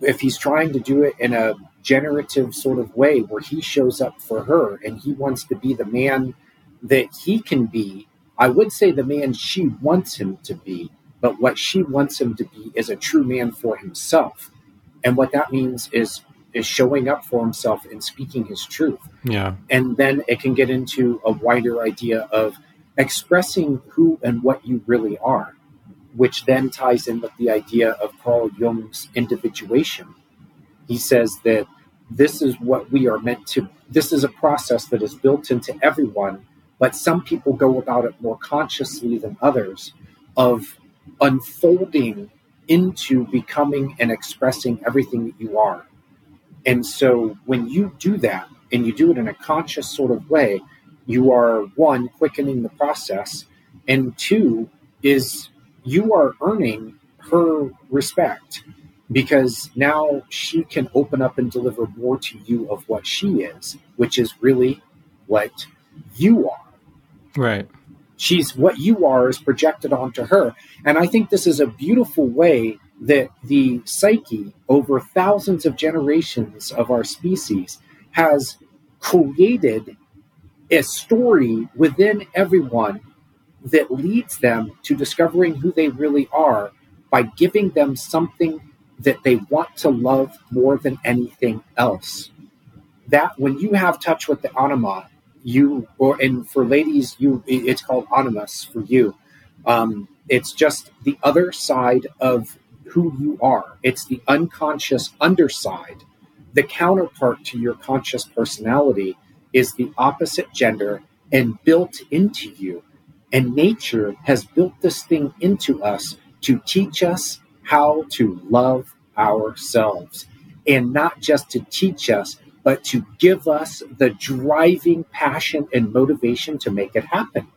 [SPEAKER 1] if he's trying to do it in a generative sort of way where he shows up for her and he wants to be the man that he can be. I would say the man she wants him to be, but what she wants him to be is a true man for himself. And what that means is is showing up for himself and speaking his truth.
[SPEAKER 2] Yeah.
[SPEAKER 1] And then it can get into a wider idea of expressing who and what you really are, which then ties in with the idea of Carl Jung's individuation. He says that this is what we are meant to, this is a process that is built into everyone, but some people go about it more consciously than others of unfolding into becoming and expressing everything that you are. And so when you do that and you do it in a conscious sort of way, you are one, quickening the process, and two, is you are earning her respect because now she can open up and deliver more to you of what she is, which is really what you are.
[SPEAKER 2] Right.
[SPEAKER 1] She's what you are is projected onto her. And I think this is a beautiful way that the psyche over thousands of generations of our species has created a story within everyone that leads them to discovering who they really are by giving them something that they want to love more than anything else. That when you have touch with the anima, you or and for ladies, you it's called animus for you. Um, it's just the other side of who you are. It's the unconscious underside. The counterpart to your conscious personality is the opposite gender and built into you. And nature has built this thing into us to teach us how to love ourselves. And not just to teach us, but to give us the driving passion and motivation to make it happen,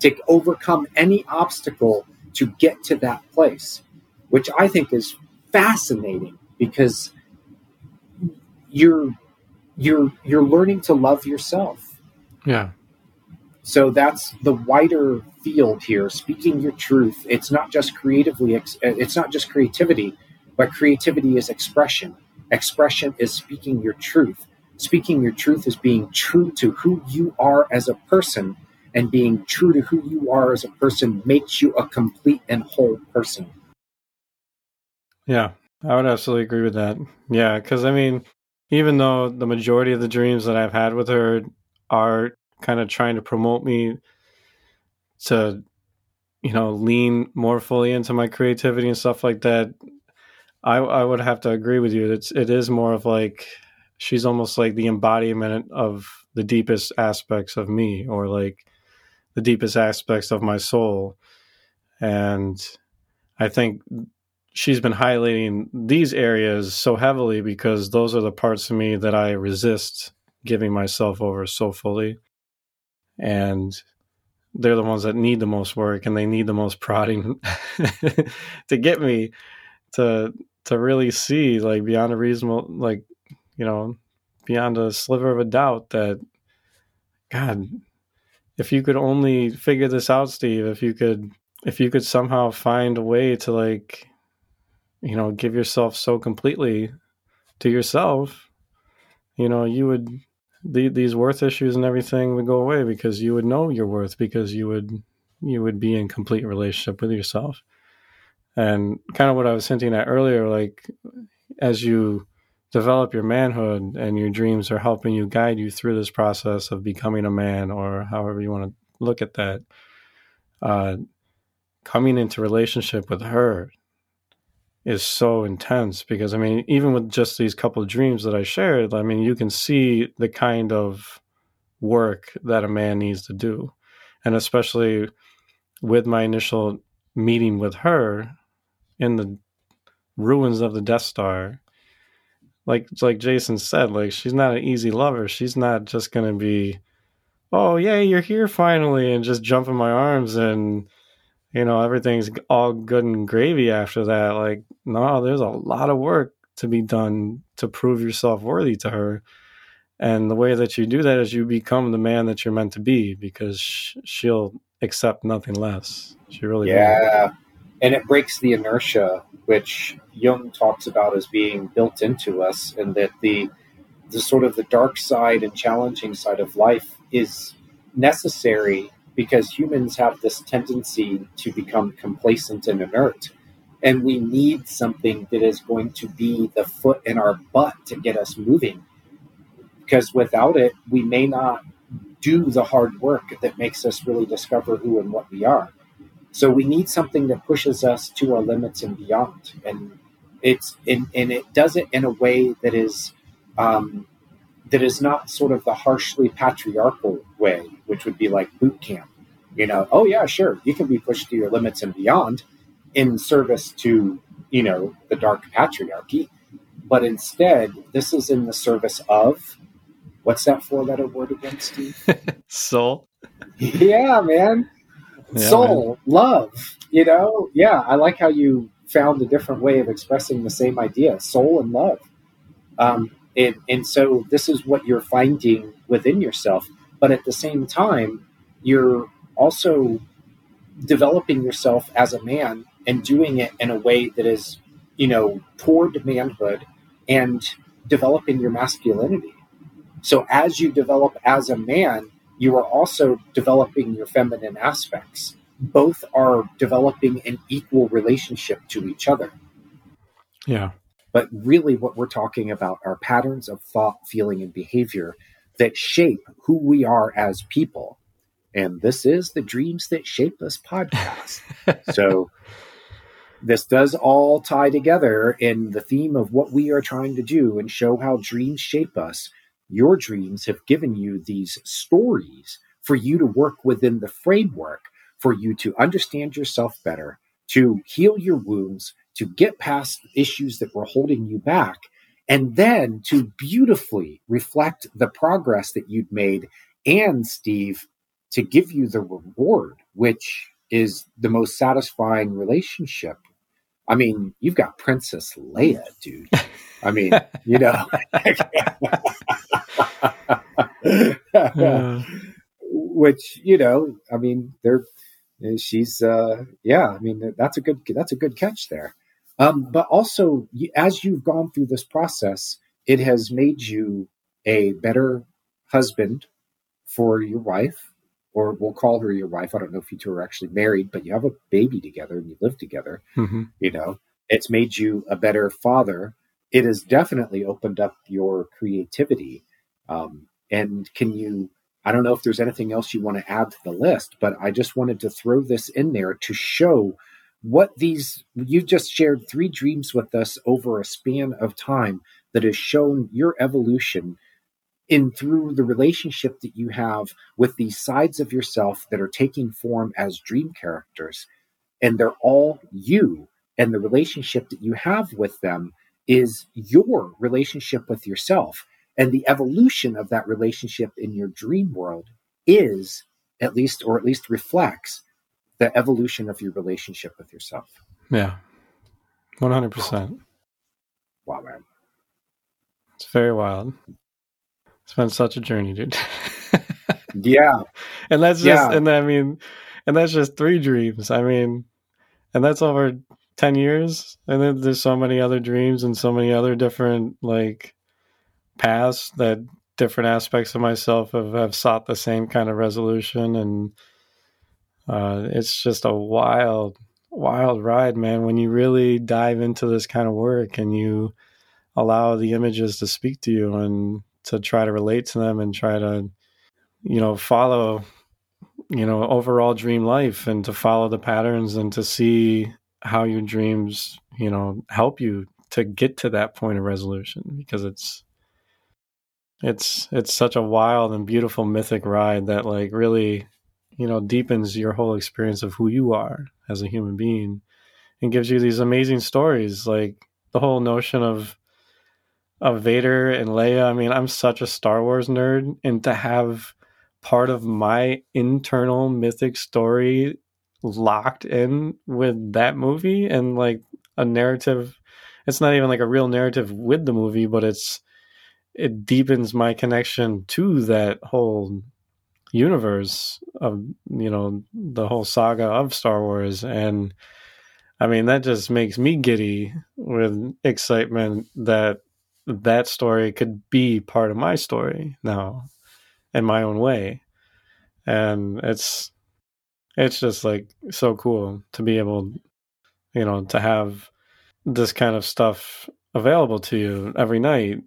[SPEAKER 1] to overcome any obstacle to get to that place which I think is fascinating because you're you're you're learning to love yourself.
[SPEAKER 2] Yeah.
[SPEAKER 1] So that's the wider field here. Speaking your truth. It's not just creatively. Uh, it's not just creativity, but creativity is expression. Expression is speaking your truth. Speaking your truth is being true to who you are as a person, and being true to who you are as a person makes you a complete and whole person.
[SPEAKER 2] Yeah, I would absolutely agree with that. Yeah, because I mean, even though the majority of the dreams that I've had with her are kind of trying to promote me to, you know, lean more fully into my creativity and stuff like that, I I would have to agree with you. It's it is more of like she's almost like the embodiment of the deepest aspects of me, or like the deepest aspects of my soul, and I think she's been highlighting these areas so heavily because those are the parts of me that I resist giving myself over so fully. And they're the ones that need the most work and they need the most prodding (laughs) to get me to to really see like beyond a reasonable like you know beyond a sliver of a doubt that god if you could only figure this out steve if you could if you could somehow find a way to like you know, give yourself so completely to yourself, you know, you would the, these worth issues and everything would go away because you would know your worth because you would you would be in complete relationship with yourself. And kind of what I was hinting at earlier, like as you develop your manhood and your dreams are helping you guide you through this process of becoming a man or however you want to look at that, uh, coming into relationship with her is so intense because I mean, even with just these couple of dreams that I shared, I mean, you can see the kind of work that a man needs to do. And especially with my initial meeting with her in the ruins of the Death Star, like like Jason said, like she's not an easy lover. She's not just gonna be, oh yeah, you're here finally, and just jump in my arms and you know everything's all good and gravy after that like no there's a lot of work to be done to prove yourself worthy to her and the way that you do that is you become the man that you're meant to be because sh- she'll accept nothing less. She really
[SPEAKER 1] yeah. Will. And it breaks the inertia, which Jung talks about as being built into us, and that the the sort of the dark side and challenging side of life is necessary because humans have this tendency to become complacent and inert. And we need something that is going to be the foot in our butt to get us moving because without it, we may not do the hard work that makes us really discover who and what we are. So we need something that pushes us to our limits and beyond. And it's and, and it does it in a way that is um, that is not sort of the harshly patriarchal way, which would be like boot camp. You know, oh yeah, sure, you can be pushed to your limits and beyond in service to you know the dark patriarchy, but instead this is in the service of What's that four letter word again, Steve? (laughs)
[SPEAKER 2] Soul.
[SPEAKER 1] Yeah, man. Yeah, Soul, man. love. You know, yeah, I like how you found a different way of expressing the same idea soul and love. Um, and, and so this is what you're finding within yourself. But at the same time, you're also developing yourself as a man and doing it in a way that is, you know, toward manhood and developing your masculinity. So as you develop as a man, you are also developing your feminine aspects. Both are developing an equal relationship to each other.
[SPEAKER 2] Yeah.
[SPEAKER 1] But really, what we're talking about are patterns of thought, feeling, and behavior that shape who we are as people. And this is the Dreams That Shape Us podcast. (laughs) so, this does all tie together in the theme of what we are trying to do and show how dreams shape us your dreams have given you these stories for you to work within the framework for you to understand yourself better, to heal your wounds, to get past issues that were holding you back, and then to beautifully reflect the progress that you'd made. And, Steve, to give you the reward, which is the most satisfying relationship. I mean, you've got Princess Leia, dude. I mean, (laughs) you know. (laughs) Which you know, I mean, they're she's uh, yeah. I mean, that's a good that's a good catch there. Um, but also, as you've gone through this process, it has made you a better husband for your wife, or we'll call her your wife. I don't know if you two are actually married, but you have a baby together and you live together. Mm-hmm. You know, it's made you a better father. It has definitely opened up your creativity um, and can you, I don't know if there's anything else you want to add to the list, but I just wanted to throw this in there to show what these, you just shared three dreams with us over a span of time that has shown your evolution in through the relationship that you have with these sides of yourself that are taking form as dream characters. And they're all you. And the relationship that you have with them is your relationship with yourself. And the evolution of that relationship in your dream world is, at least, or at least reflects, the evolution of your relationship with yourself.
[SPEAKER 2] Yeah. 100%.
[SPEAKER 1] Wow, man.
[SPEAKER 2] It's very wild. It's been such a journey, dude. (laughs)
[SPEAKER 1] yeah.
[SPEAKER 2] And that's just, yeah. and I mean, and that's just three dreams. I mean, and that's over 10 years. And then there's so many other dreams and so many other different, like, paths that different aspects of myself have, have sought the same kind of resolution and uh, it's just a wild wild ride man. When you really dive into this kind of work and you allow the images to speak to you and to try to relate to them and try to you know follow you know overall dream life and to follow the patterns and to see how your dreams you know help you to get to that point of resolution because it's it's it's such a wild and beautiful mythic ride that like really you know deepens your whole experience of who you are as a human being and gives you these amazing stories like the whole notion of of Vader and Leia. I mean I'm such a Star Wars nerd and to have part of my internal mythic story locked in with that movie and like a narrative it's not even like a real narrative with the movie but it's it deepens my connection to that whole universe of you know the whole saga of Star Wars. And I mean that just makes me giddy with excitement that that story could be part of my story now in my own way. And it's it's just like so cool to be able you know to have this kind of stuff available to you every night.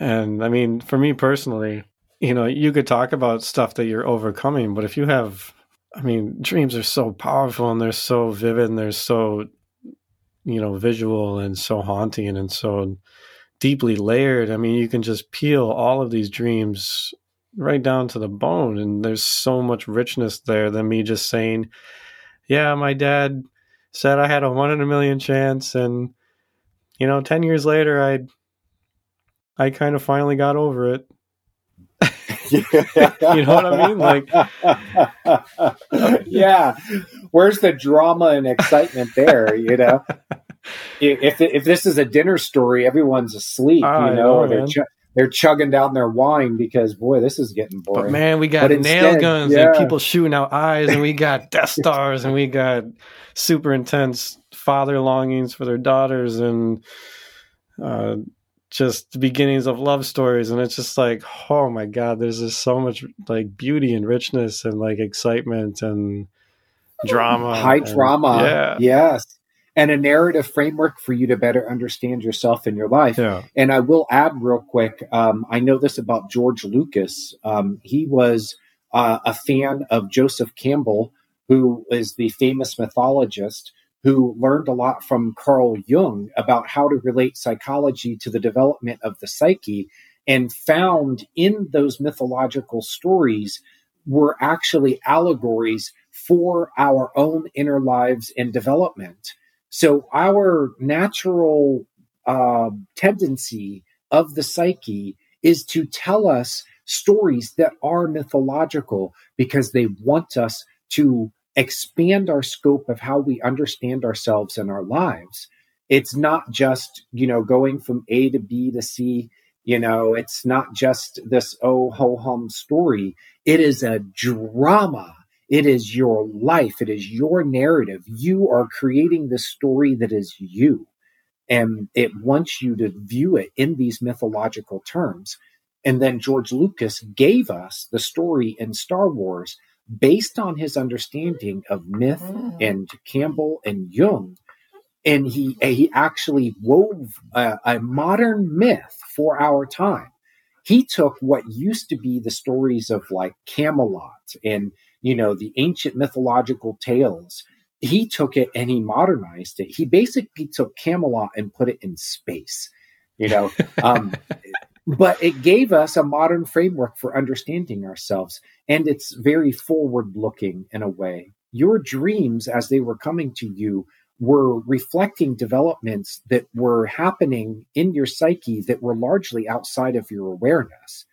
[SPEAKER 2] And i mean for me personally you know you could talk about stuff that you're overcoming but if you have i mean dreams are so powerful and they're so vivid and they're so you know visual and so haunting and so deeply layered i mean you can just peel all of these dreams right down to the bone and there's so much richness there than me just saying yeah my dad said i had a one in a million chance and you know 10 years later i i kind of finally got over it (laughs) you know what i mean like (laughs)
[SPEAKER 1] yeah where's the drama and excitement there you know if if this is a dinner story everyone's asleep you know, know ch- they're chugging down their wine because boy, this is getting boring.
[SPEAKER 2] But man, we got nail guns yeah. and people shooting out eyes, and we got Death Stars, and we got super intense father longings for their daughters, and uh, just the beginnings of love stories. And it's just like, oh my god, there's just so much like beauty and richness and like excitement and drama,
[SPEAKER 1] high
[SPEAKER 2] and,
[SPEAKER 1] drama. Yeah. Yes and a narrative framework for you to better understand yourself and your life. Yeah. And I will add real quick um, I know this about George Lucas. Um, he was uh, a fan of Joseph Campbell, who is the famous mythologist who learned a lot from Carl Jung about how to relate psychology to the development of the psyche and found in those mythological stories were actually allegories for our own inner lives and development. So our natural uh, tendency of the psyche is to tell us stories that are mythological because they want us to expand our scope of how we understand ourselves and our lives. It's not just, you know, going from A to B to C. You know, it's not just this oh ho hum story. It is a drama it is your life. It is your narrative. You are creating the story that is you. And it wants you to view it in these mythological terms. And then George Lucas gave us the story in Star Wars based on his understanding of myth mm. and Campbell and Jung. And he, he actually wove a, a modern myth for our time. He took what used to be the stories of like Camelot and you know, the ancient mythological tales. He took it and he modernized it. He basically took Camelot and put it in space, you know. (laughs) Um, but it gave us a modern framework for understanding ourselves. And it's very forward looking in a way. Your dreams, as they were coming to you, were reflecting developments that were happening in your psyche that were largely outside of your awareness.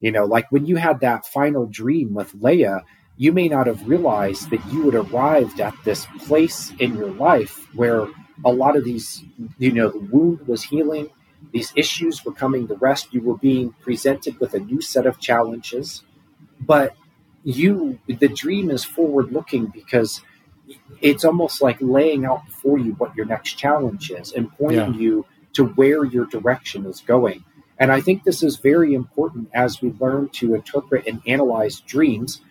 [SPEAKER 1] You know, like when you had that final dream with Leia, you may not have realized that you had arrived at this place in your life where a lot of these, you know, the wound was healing, these issues were coming to rest, you were being presented with a new set of challenges. But you, the dream is forward looking because it's almost like laying out before you what your next challenge is and pointing yeah. you to where your direction is going. And I think this is very important as we learn to interpret and analyze dreams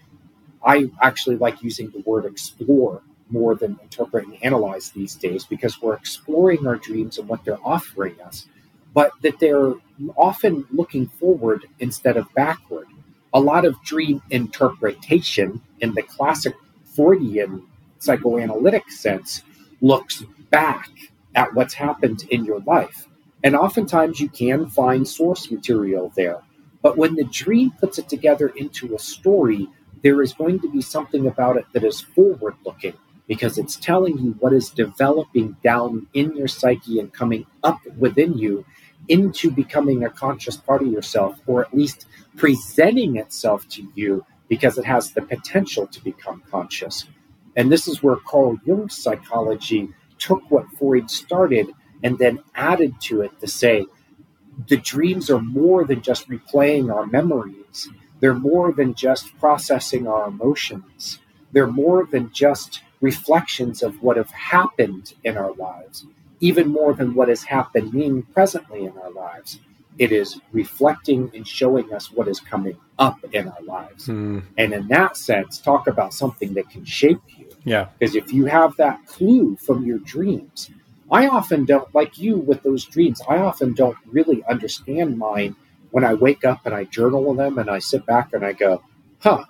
[SPEAKER 1] I actually like using the word explore more than interpret and analyze these days because we're exploring our dreams and what they're offering us, but that they're often looking forward instead of backward. A lot of dream interpretation in the classic Freudian psychoanalytic sense looks back at what's happened in your life. And oftentimes you can find source material there. But when the dream puts it together into a story, there is going to be something about it that is forward looking because it's telling you what is developing down in your psyche and coming up within you into becoming a conscious part of yourself, or at least presenting itself to you because it has the potential to become conscious. And this is where Carl Jung's psychology took what Freud started and then added to it to say, the dreams are more than just replaying our memories. They're more than just processing our emotions. They're more than just reflections of what have happened in our lives, even more than what is happening presently in our lives. It is reflecting and showing us what is coming up in our lives.
[SPEAKER 2] Mm.
[SPEAKER 1] And in that sense, talk about something that can shape you.
[SPEAKER 2] Yeah.
[SPEAKER 1] Because if you have that clue from your dreams, I often don't, like you with those dreams, I often don't really understand mine when I wake up and I journal them and I sit back and I go, huh,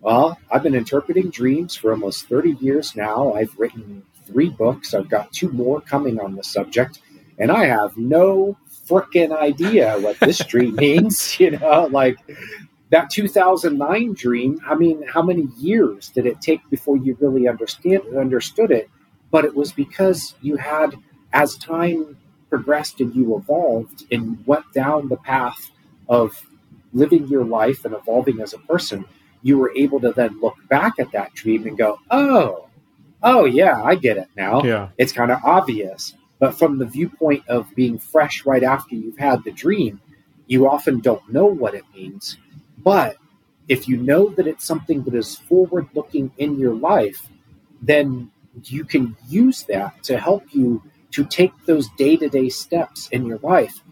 [SPEAKER 1] well, I've been interpreting dreams for almost 30 years now. I've written three books, I've got two more coming on the subject, and I have no freaking idea what this (laughs) dream means. (laughs) You know, like that 2009 dream. I mean, how many years did it take before you really understand understood it? But it was because you had, as time progressed and you evolved and went down the path of living your life and evolving as a person, you were able to then look back at that dream and go, oh, oh, yeah, I get it now.
[SPEAKER 2] Yeah.
[SPEAKER 1] It's kind of obvious. But from the viewpoint of being fresh right after you've had the dream, you often don't know what it means. But if you know that it's something that is forward looking in your life, then you can use that to help you to take those day to day steps in your life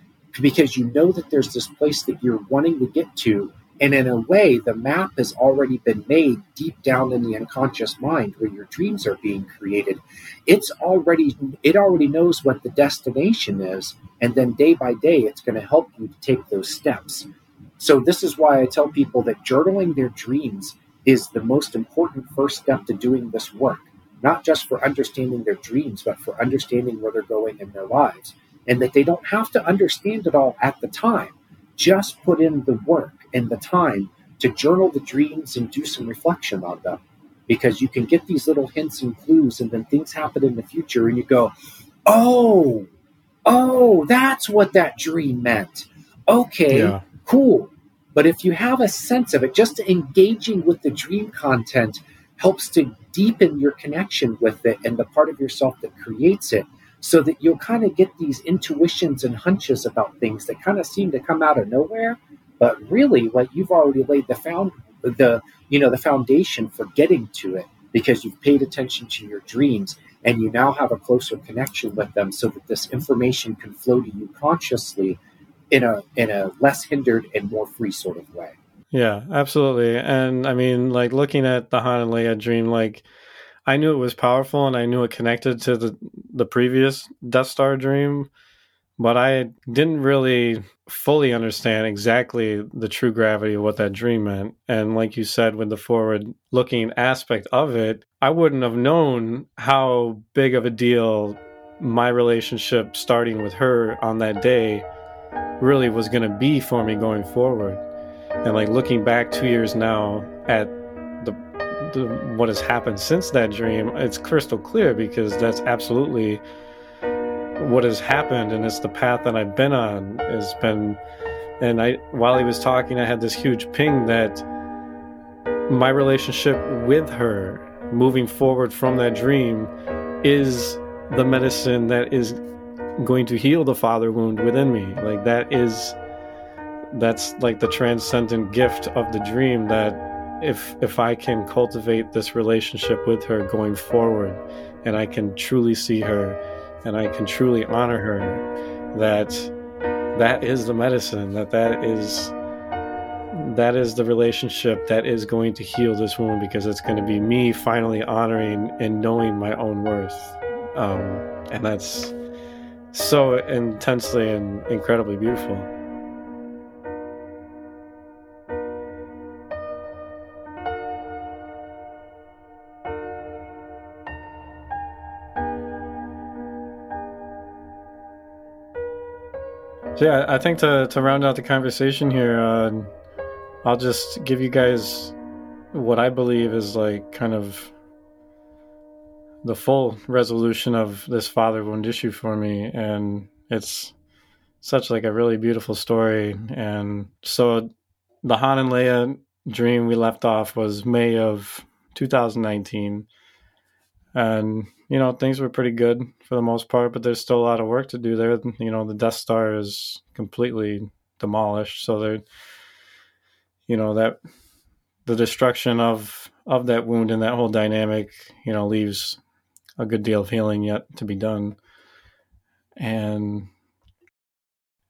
[SPEAKER 1] because you know that there's this place that you're wanting to get to. And in a way, the map has already been made deep down in the unconscious mind where your dreams are being created. It's already, it already knows what the destination is. And then day by day, it's going to help you to take those steps. So, this is why I tell people that journaling their dreams is the most important first step to doing this work, not just for understanding their dreams, but for understanding where they're going in their lives. And that they don't have to understand it all at the time. Just put in the work and the time to journal the dreams and do some reflection on them. Because you can get these little hints and clues, and then things happen in the future, and you go, oh, oh, that's what that dream meant. Okay,
[SPEAKER 2] Yeah.
[SPEAKER 1] cool. But if you have a sense of it, just engaging with the dream content helps to deepen your connection with it and the part of yourself that creates it so that you'll kind of get these intuitions and hunches about things that kind of seem to come out of nowhere but really like you've already laid the found the you know the foundation for getting to it because you've paid attention to your dreams and you now have a closer connection with them so that this information can flow to you consciously in a in a less hindered and more free sort of way
[SPEAKER 2] Yeah, absolutely. And I mean, like looking at the Han and Leia dream, like I knew it was powerful and I knew it connected to the the previous Death Star dream, but I didn't really fully understand exactly the true gravity of what that dream meant. And like you said, with the forward looking aspect of it, I wouldn't have known how big of a deal my relationship starting with her on that day really was going to be for me going forward and like looking back two years now at the, the what has happened since that dream it's crystal clear because that's absolutely what has happened and it's the path that i've been on has been and i while he was talking i had this huge ping that my relationship with her moving forward from that dream is the medicine that is going to heal the father wound within me. Like that is that's like the transcendent gift of the dream that if if I can cultivate this relationship with her going forward and I can truly see her and I can truly honor her that that is the medicine that that is that is the relationship that is going to heal this wound because it's going to be me finally honoring and knowing my own worth. Um, and that's so intensely and incredibly beautiful So yeah, I think to to round out the conversation here, uh, I'll just give you guys what I believe is like kind of the full resolution of this father wound issue for me, and it's such like a really beautiful story. And so, the Han and Leia dream we left off was May of 2019, and you know, things were pretty good for the most part, but there's still a lot of work to do there. You know, the Death Star is completely demolished, so there, you know, that the destruction of of that wound and that whole dynamic, you know, leaves a good deal of healing yet to be done. And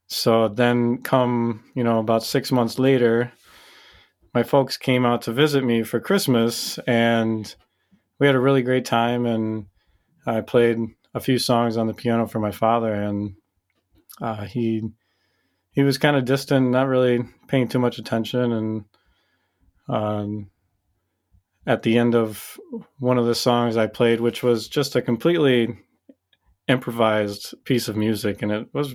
[SPEAKER 2] so then come, you know, about 6 months later, my folks came out to visit me for Christmas and we had a really great time and I played a few songs on the piano for my father and uh, he he was kind of distant, not really paying too much attention and um, at the end of one of the songs I played, which was just a completely improvised piece of music, and it was,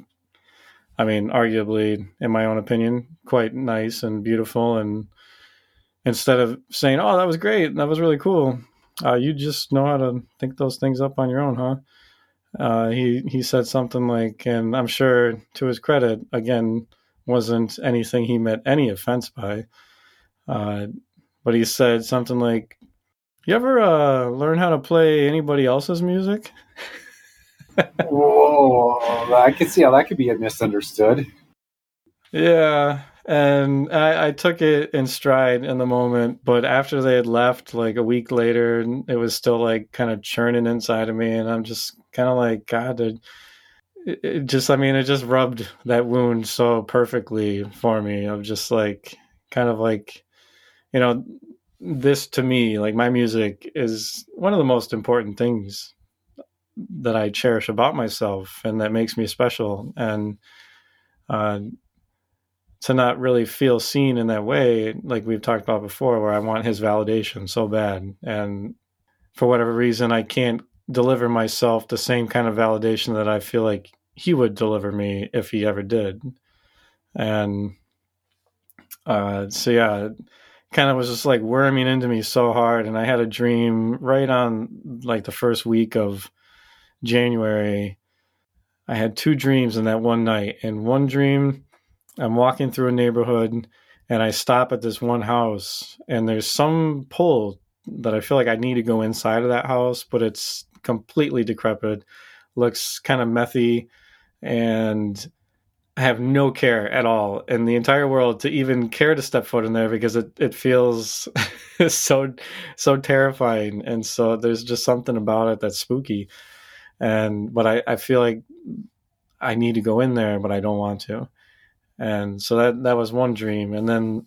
[SPEAKER 2] I mean, arguably, in my own opinion, quite nice and beautiful. And instead of saying, "Oh, that was great, that was really cool," uh, you just know how to think those things up on your own, huh? Uh, he he said something like, and I'm sure to his credit, again, wasn't anything he meant any offense by. Uh, but he said something like, "You ever uh, learn how to play anybody else's music?" (laughs)
[SPEAKER 1] Whoa, I can see how that could be misunderstood.
[SPEAKER 2] Yeah, and I, I, took it in stride in the moment, but after they had left, like a week later, it was still like kind of churning inside of me, and I'm just kind of like, God, it, it just, I mean, it just rubbed that wound so perfectly for me. Of just like, kind of like you know, this to me, like my music is one of the most important things that I cherish about myself and that makes me special. And uh, to not really feel seen in that way, like we've talked about before, where I want his validation so bad. And for whatever reason, I can't deliver myself the same kind of validation that I feel like he would deliver me if he ever did. And uh, so, yeah kind of was just like worming into me so hard and i had a dream right on like the first week of january i had two dreams in that one night And one dream i'm walking through a neighborhood and i stop at this one house and there's some pull that i feel like i need to go inside of that house but it's completely decrepit looks kind of methy and I have no care at all in the entire world to even care to step foot in there because it, it feels (laughs) so so terrifying. And so there's just something about it that's spooky. And but I, I feel like I need to go in there but I don't want to and so that that was one dream. And then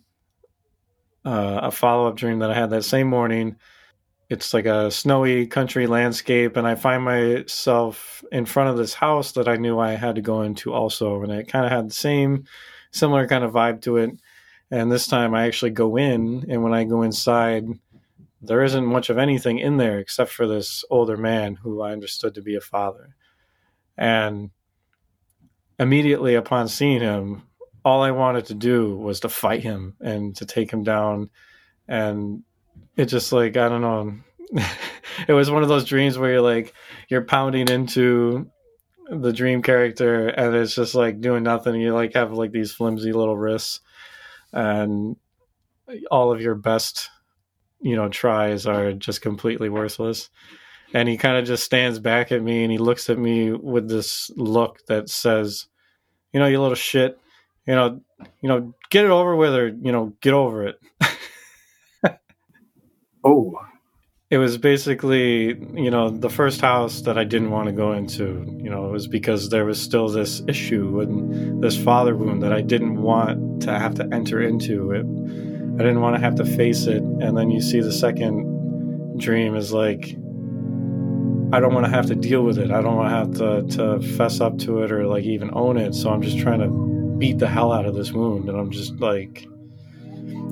[SPEAKER 2] uh, a follow-up dream that I had that same morning. It's like a snowy country landscape and i find myself in front of this house that i knew i had to go into also and it kind of had the same similar kind of vibe to it. And this time i actually go in and when i go inside there isn't much of anything in there except for this older man who i understood to be a father. And immediately upon seeing him all i wanted to do was to fight him and to take him down and it just like I don't know. (laughs) it was one of those dreams where you're like you're pounding into the dream character and it's just like doing nothing. You like have like these flimsy little wrists and all of your best you know tries are just completely worthless and he kind of just stands back at me and he looks at me with this look that says you know you little shit you know you know get it over with or you know get over it
[SPEAKER 1] Oh.
[SPEAKER 2] It was basically, you know, the first house that I didn't want to go into. You know, it was because there was still this issue and this father wound that I didn't want to have to enter into. It, I didn't want to have to face it. And then you see the second dream is like, I don't want to have to deal with it. I don't want to have to, to fess up to it or like even own it. So I'm just trying to beat the hell out of this wound. And I'm just like,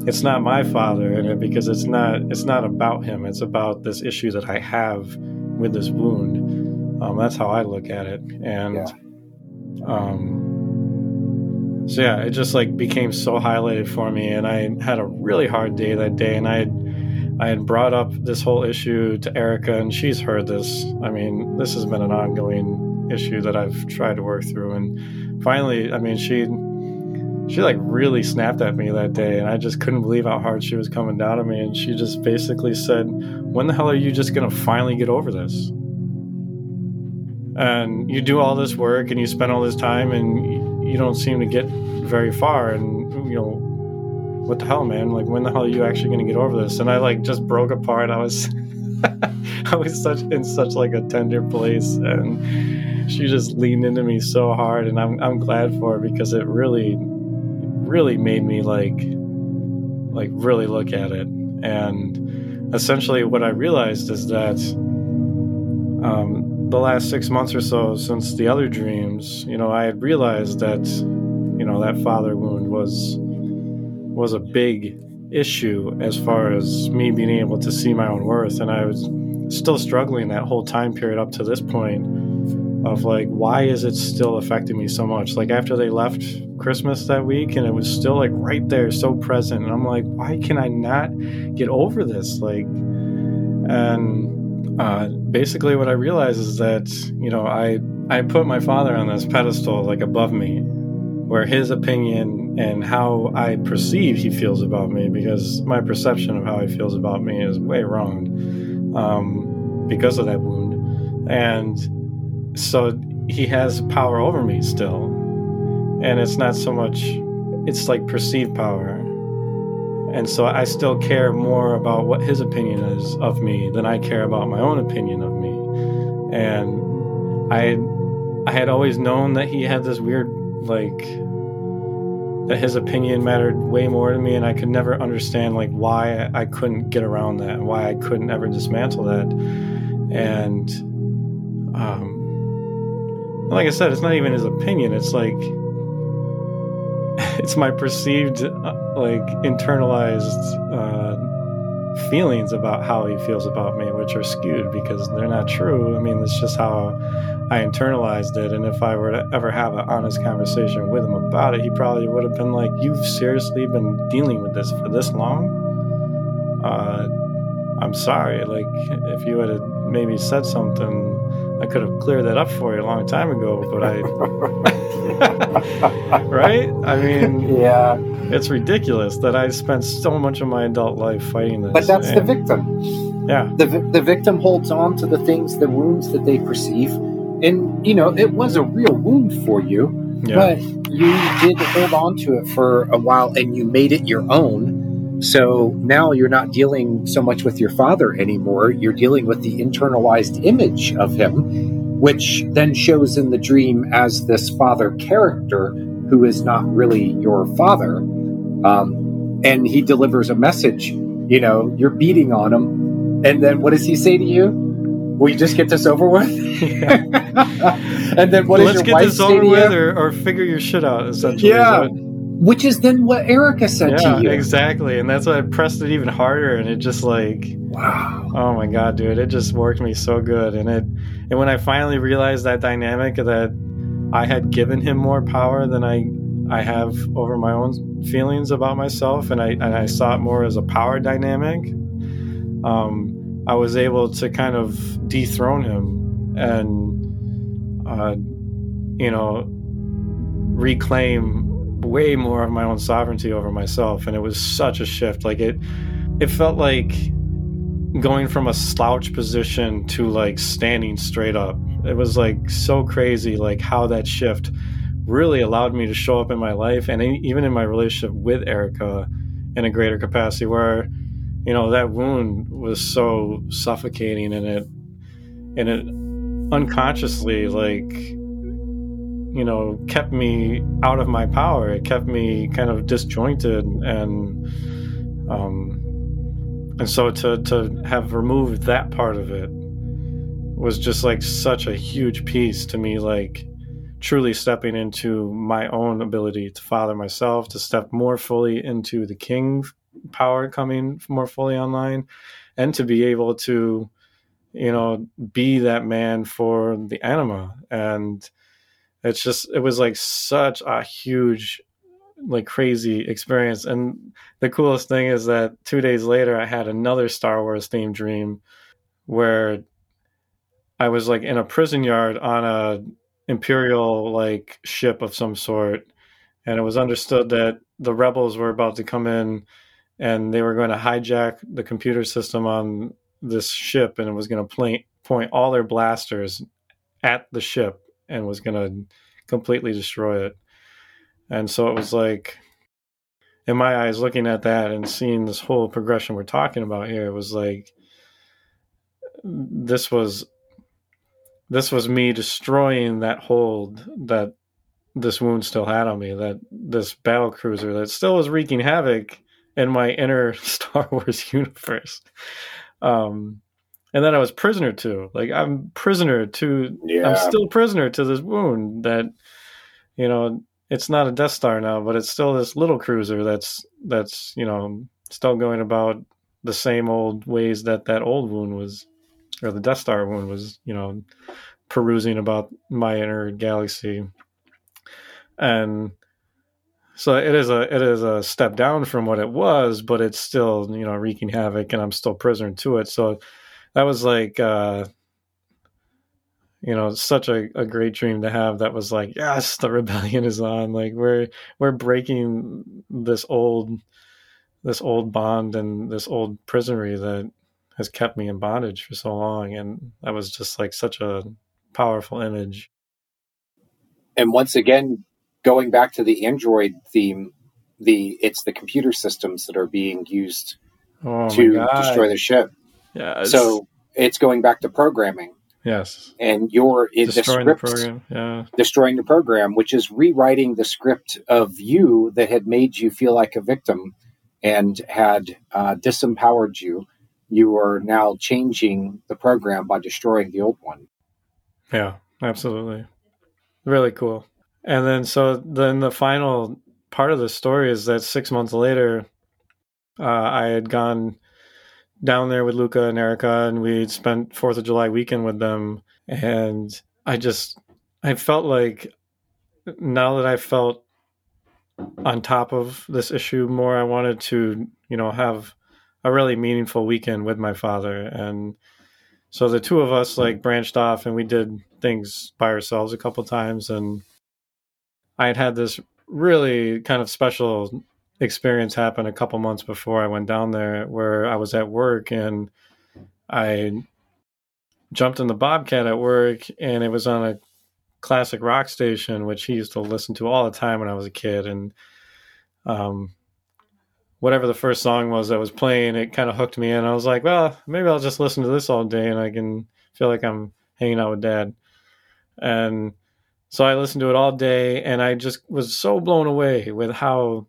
[SPEAKER 2] it's not my father in it because it's not it's not about him it's about this issue that i have with this wound um, that's how i look at it and yeah. um so yeah it just like became so highlighted for me and i had a really hard day that day and i had i had brought up this whole issue to erica and she's heard this i mean this has been an ongoing issue that i've tried to work through and finally i mean she she like really snapped at me that day and i just couldn't believe how hard she was coming down on me and she just basically said when the hell are you just gonna finally get over this? And you do all this work and you spend all this time and you don't seem to get very far and you know what the hell man? Like when the hell are you actually going to get over this? And i like just broke apart. I was (laughs) i was such in such like a tender place and she just leaned into me so hard and i'm, I'm glad for it because it really really made me like like really look at it. And essentially what i realized is that um, the last six months or so since the other dreams, you know, I had realized that, you know, that father wound was was a big issue as far as me being able to see my own worth, and I was still struggling that whole time period up to this point of like, why is it still affecting me so much? Like after they left Christmas that week, and it was still like right there, so present, and I'm like, why can I not get over this? Like, and uh, basically what I realized is that you know I I put my father on this pedestal like above me, where his opinion and how I perceive he feels about me, because my perception of how he feels about me is way wrong, um, because of that wound, and so he has power over me still, and it's not so much, it's like perceived power. And so I still care more about what his opinion is of me than I care about my own opinion of me. And I I had always known that he had this weird like that his opinion mattered way more to me and I could never understand like why I couldn't get around that, why I couldn't ever dismantle that. And um like I said, it's not even his opinion. It's like (laughs) it's my perceived uh, like internalized uh, feelings about how he feels about me, which are skewed because they're not true. I mean, it's just how I internalized it. And if I were to ever have an honest conversation with him about it, he probably would have been like, "You've seriously been dealing with this for this long." Uh, I'm sorry. Like, if you had maybe said something I could have cleared that up for you a long time ago, but I. (laughs) right? I mean,
[SPEAKER 1] yeah.
[SPEAKER 2] It's ridiculous that I spent so much of my adult life fighting this.
[SPEAKER 1] But that's and, the victim.
[SPEAKER 2] Yeah.
[SPEAKER 1] The, the victim holds on to the things, the wounds that they perceive. And, you know, it was a real wound for you, yeah. but you did hold on to it for a while and you made it your own so now you're not dealing so much with your father anymore. You're dealing with the internalized image of him, which then shows in the dream as this father character who is not really your father. Um, and he delivers a message. You know, you're beating on him. And then what does he say to you? Will you just get this over with? (laughs) and then what
[SPEAKER 2] Let's
[SPEAKER 1] get
[SPEAKER 2] this over with or, or, figure your shit out, essentially.
[SPEAKER 1] Yeah which is then what Erica said yeah, to you.
[SPEAKER 2] Exactly. And that's why I pressed it even harder and it just like
[SPEAKER 1] Wow.
[SPEAKER 2] Oh my god, dude. It just worked me so good. And it and when I finally realized that dynamic that I had given him more power than I I have over my own feelings about myself and I and I saw it more as a power dynamic. Um I was able to kind of dethrone him and uh you know reclaim way more of my own sovereignty over myself. And it was such a shift. Like it it felt like going from a slouch position to like standing straight up. It was like so crazy like how that shift really allowed me to show up in my life and even in my relationship with Erica in a greater capacity where you know that wound was so suffocating and it and it unconsciously like you know, kept me out of my power. It kept me kind of disjointed and um and so to to have removed that part of it was just like such a huge piece to me like truly stepping into my own ability to father myself to step more fully into the king power coming more fully online and to be able to you know be that man for the anima. And it's just it was like such a huge like crazy experience. And the coolest thing is that two days later i had another star wars themed dream where i was like in a prison yard on a imperial like ship of some sort. And it was understood that the rebels were about to come in and they were going to hijack the computer system on this ship and it was going to point point all their blasters at the ship and was going to completely destroy it. And so it was like, in my eyes, looking at that and seeing this whole progression we're talking about here, it was like, this was this was me destroying that hold that this wound still had on me that this battle cruiser that still was wreaking havoc in my inner (laughs) star wars universe um and then i was prisoner to like i'm prisoner to yeah. i'm still prisoner to this wound that you know it's not a death star now but it's still this little cruiser that's that's you know still going about the same old ways that that old wound was or the Death Star wound was, you know, perusing about my inner galaxy. And so it is a it is a step down from what it was, but it's still, you know, wreaking havoc and I'm still prisoner to it. So that was like uh you know, such a, a great dream to have that was like, yes, the rebellion is on. Like we're we're breaking this old this old bond and this old prisonery that has kept me in bondage for so long and that was just like such a powerful image
[SPEAKER 1] and once again going back to the android theme the it's the computer systems that are being used oh to destroy the ship yeah so it's going back to programming
[SPEAKER 2] yes
[SPEAKER 1] and you're in destroying the, script, the program yeah destroying the program which is rewriting the script of you that had made you feel like a victim and had uh, disempowered you you are now changing the program by destroying the old one.
[SPEAKER 2] Yeah, absolutely. Really cool. And then, so then the final part of the story is that six months later, uh, I had gone down there with Luca and Erica, and we'd spent Fourth of July weekend with them. And I just, I felt like now that I felt on top of this issue more, I wanted to, you know, have a really meaningful weekend with my father and so the two of us like branched off and we did things by ourselves a couple times and i had had this really kind of special experience happen a couple months before i went down there where i was at work and i jumped in the bobcat at work and it was on a classic rock station which he used to listen to all the time when i was a kid and um, whatever the first song was that was playing, it kind of hooked me in. I was like, well, maybe I'll just listen to this all day and I can feel like I'm hanging out with dad. And so I listened to it all day and I just was so blown away with how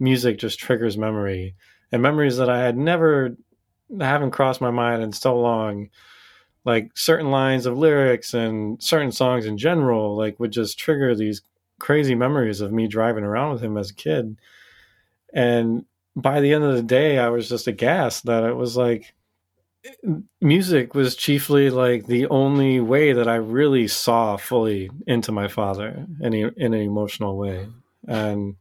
[SPEAKER 2] music just triggers memory and memories that I had never haven't crossed my mind in so long. Like certain lines of lyrics and certain songs in general, like would just trigger these crazy memories of me driving around with him as a kid. And by the end of the day, I was just aghast that it was like music was chiefly like the only way that I really saw fully into my father in, a, in an emotional way. And,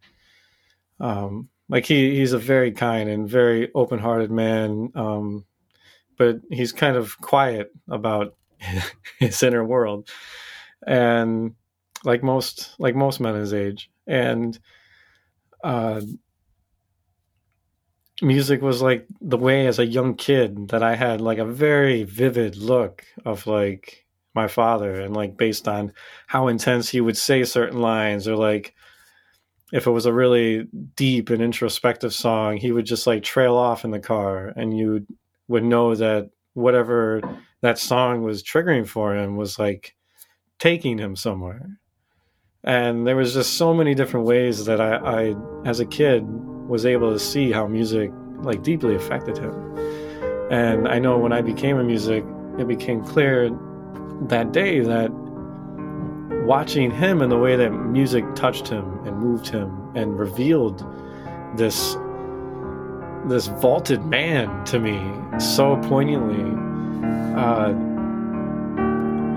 [SPEAKER 2] um, like he, he's a very kind and very open hearted man. Um, but he's kind of quiet about (laughs) his inner world. And like most, like most men his age. And, uh, music was like the way as a young kid that I had like a very vivid look of like my father and like based on how intense he would say certain lines or like if it was a really deep and introspective song he would just like trail off in the car and you would know that whatever that song was triggering for him was like taking him somewhere. And there was just so many different ways that I, I as a kid was able to see how music like deeply affected him. And I know when I became a music, it became clear that day that watching him and the way that music touched him and moved him and revealed this this vaulted man to me so poignantly uh,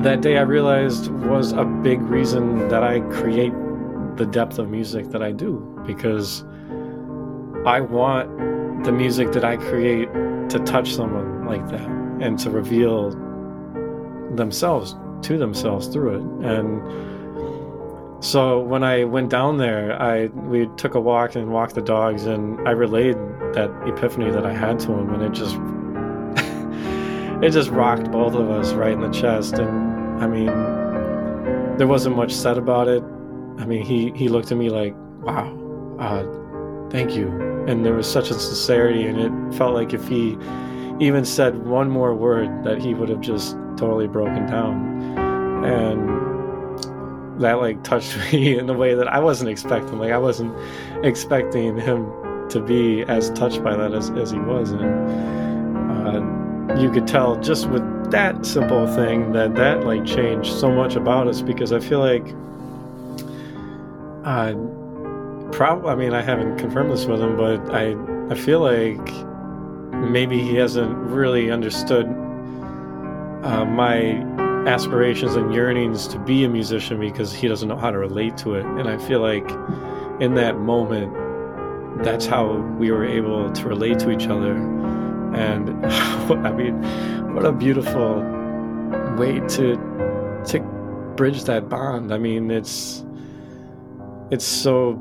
[SPEAKER 2] that day I realized was a big reason that I create the depth of music that I do because I want the music that I create to touch someone like that and to reveal themselves to themselves through it. And so when I went down there, I we took a walk and walked the dogs, and I relayed that epiphany that I had to him, and it just (laughs) it just rocked both of us right in the chest. And I mean, there wasn't much said about it. I mean, he he looked at me like, "Wow, uh, thank you," and there was such a sincerity, and it felt like if he even said one more word, that he would have just totally broken down, and that like touched (laughs) me in a way that I wasn't expecting. Like I wasn't expecting him to be as touched by that as, as he was, and uh, you could tell just with that simple thing that that like changed so much about us because I feel like uh probably I mean I haven't confirmed this with him but I I feel like maybe he hasn't really understood uh, my aspirations and yearnings to be a musician because he doesn't know how to relate to it and I feel like in that moment that's how we were able to relate to each other and (laughs) I mean, what a beautiful way to to bridge that bond. I mean, it's it's so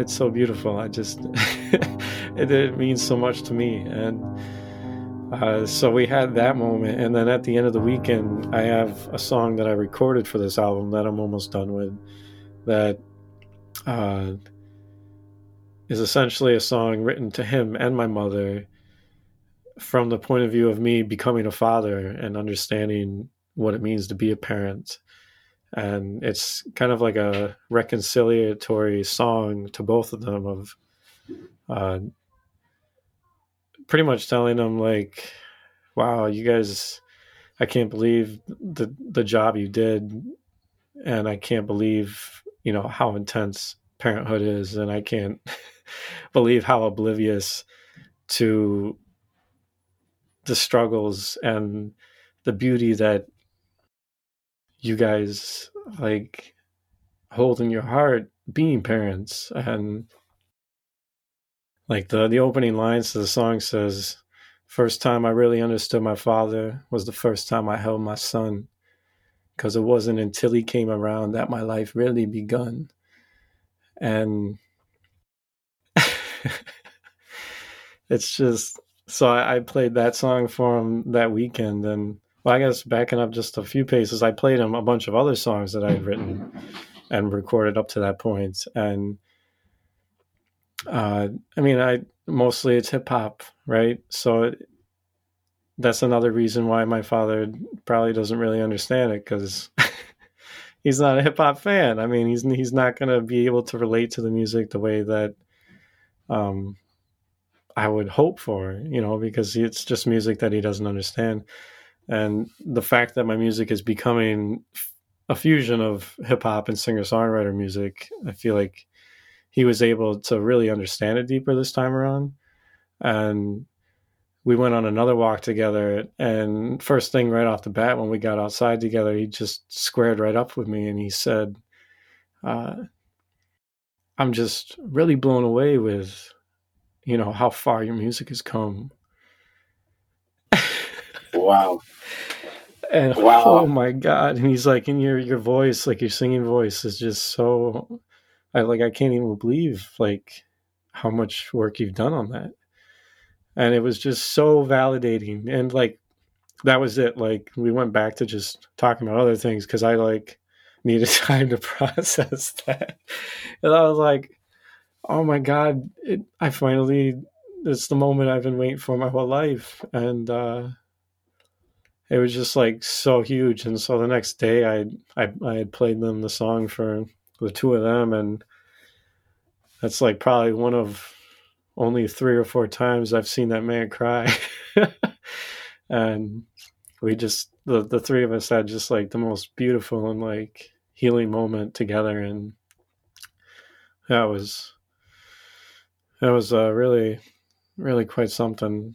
[SPEAKER 2] it's so beautiful. I just (laughs) it, it, means so much to me, and uh, so we had that moment, and then at the end of the weekend, I have a song that I recorded for this album that I'm almost done with. That uh, is essentially a song written to him and my mother from the point of view of me becoming a father and understanding what it means to be a parent. And it's kind of like a reconciliatory song to both of them of uh, pretty much telling them like, wow, you guys, I can't believe the, the job you did. And I can't believe, you know, how intense parenthood is. And I can't (laughs) believe how oblivious to the struggles and the beauty that you guys like hold in your heart being parents and like the the opening lines to the song says first time i really understood my father was the first time i held my son because it wasn't until he came around that my life really begun. And (laughs) it's just so I, I, played that song for him that weekend, and well, I guess backing up just a few paces, I played him a bunch of other songs that I'd written and recorded up to that point, and uh, I mean, I mostly it's hip hop, right? So it, that's another reason why my father probably doesn't really understand it because (laughs) he's not a hip hop fan. I mean, he's he's not going to be able to relate to the music the way that um, I would hope for, you know, because it's just music that he doesn't understand. And the fact that my music is becoming a fusion of hip hop and singer songwriter music, I feel like he was able to really understand it deeper this time around. And we went on another walk together. And first thing right off the bat, when we got outside together, he just squared right up with me and he said, uh, I'm just really blown away with, you know, how far your music has come. (laughs)
[SPEAKER 1] wow.
[SPEAKER 2] And wow. oh my god! And he's like, in your your voice, like your singing voice, is just so. I like I can't even believe like how much work you've done on that, and it was just so validating. And like that was it. Like we went back to just talking about other things because I like (laughs) needed time to (laughs) process that. And I was like, oh my God, it, I finally, it's the moment I've been waiting for my whole life. And uh, it was just like so huge. And so the next day I, I, I had played them the song for the two of them. And that's like probably one of only three or four times I've seen that man cry. (laughs) and we just the the three of us had just like the most beautiful and like healing moment together and that was that was uh, really really quite something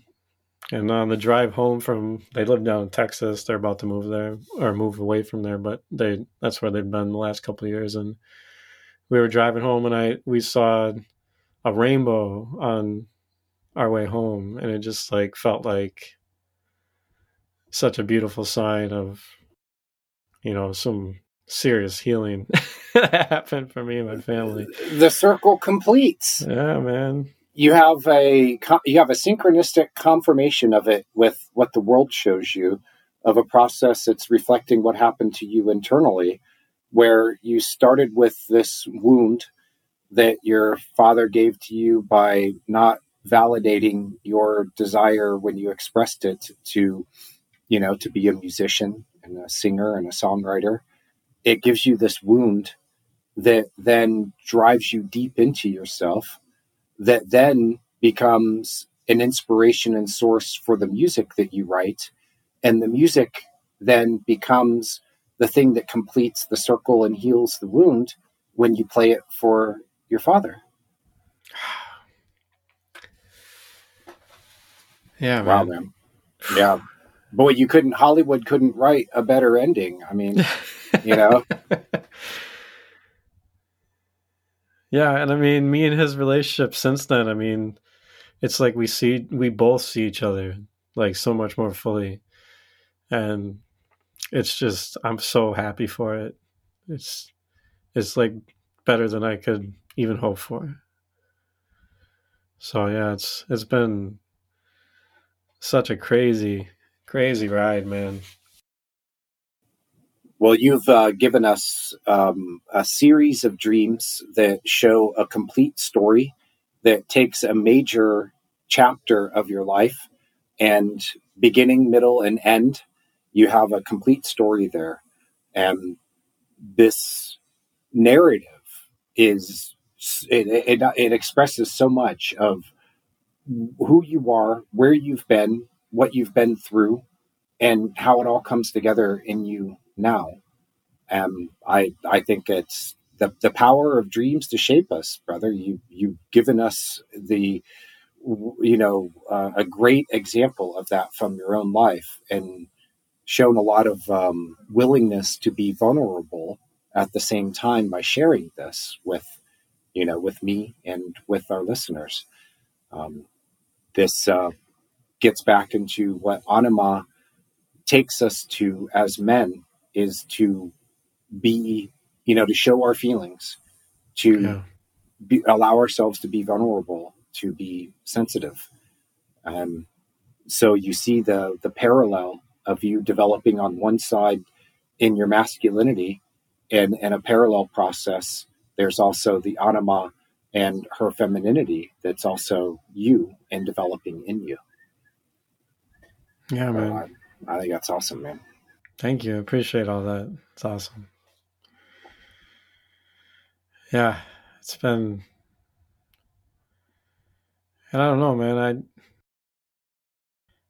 [SPEAKER 2] and on the drive home from they live down in texas. They're about to move there or move away from there but they that's where they've been the last couple of years. And we were driving home and i we saw a rainbow on our way home and it just like felt like such a beautiful sign of you know some serious healing (laughs) happened for me and my family.
[SPEAKER 1] The circle completes.
[SPEAKER 2] Yeah man
[SPEAKER 1] you have a you have a synchronistic confirmation of it with what the world shows you of a process that's reflecting what happened to you internally, where you started with this wound that your father gave to you by not validating your desire when you expressed it to, you know, to be a musician and a singer and a songwriter. It gives you this wound that then drives you deep into yourself, that then becomes an inspiration and source for the music that you write. And the music then becomes the thing that completes the circle and heals the wound when you play it for your father. (sighs)
[SPEAKER 2] Yeah, man.
[SPEAKER 1] Wow, man. Yeah. Boy, you couldn't, Hollywood couldn't write a better ending. I mean, (laughs) you know? (laughs)
[SPEAKER 2] yeah, and I mean, me and his relationship since then, I mean, it's like we see, we both see each other like so much more fully. And it's just, I'm so happy for it. It's, it's like better than I could even hope for. So yeah, it's, it's been, such a crazy, crazy ride, man.
[SPEAKER 1] Well, you've uh, given us um, a series of dreams that show a complete story that takes a major chapter of your life and beginning, middle, and end. You have a complete story there. And this narrative is, it, it, it expresses so much of who you are, where you've been, what you've been through, and how it all comes together in you now. Um, I I think it's the the power of dreams to shape us, brother. You you've given us the you know uh, a great example of that from your own life and shown a lot of um, willingness to be vulnerable at the same time by sharing this with you know with me and with our listeners um, this uh, gets back into what anima takes us to as men is to be, you know, to show our feelings, to yeah. be, allow ourselves to be vulnerable, to be sensitive. Um, so you see the the parallel of you developing on one side in your masculinity and, and a parallel process. There's also the anima and her femininity that's also you and developing in you.
[SPEAKER 2] Yeah, man.
[SPEAKER 1] I, I think that's awesome, man.
[SPEAKER 2] Thank you. Appreciate all that. It's awesome. Yeah, it's been. And I don't know, man.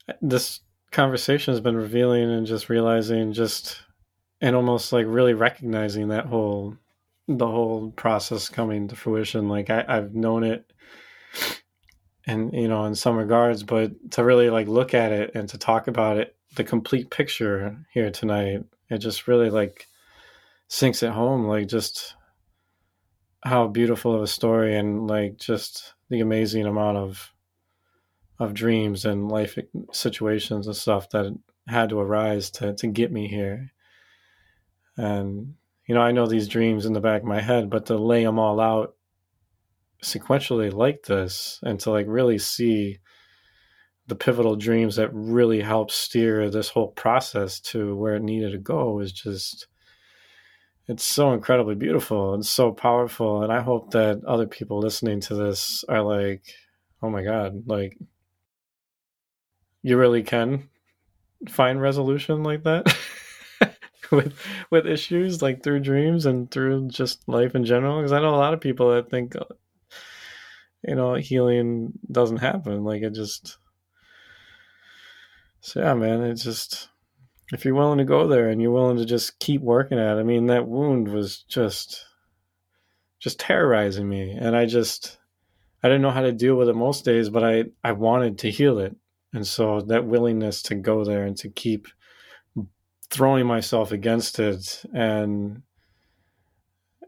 [SPEAKER 2] I this conversation has been revealing and just realizing just and almost like really recognizing that whole the whole process coming to fruition. Like I, I've known it and you know in some regards but to really like look at it and to talk about it the complete picture here tonight it just really like sinks at home like just how beautiful of a story and like just the amazing amount of of dreams and life situations and stuff that had to arise to to get me here. And you know, I know these dreams in the back of my head, but to lay them all out sequentially like this and to like really see the pivotal dreams that really helped steer this whole process to where it needed to go is just it's so incredibly beautiful and so powerful. And i hope that other people listening to this are like oh my god like you really can find resolution like that (laughs) with with issues like through dreams and through just life in general? Because i know a lot of people that think you know healing doesn't happen. Like it just so yeah man it's just if you're willing to go there and you're willing to just keep working at it i mean that wound was just just terrorizing me. And i just i didn't know how to deal with it most days but i i wanted to heal it. And so that willingness to go there and to keep throwing myself against it and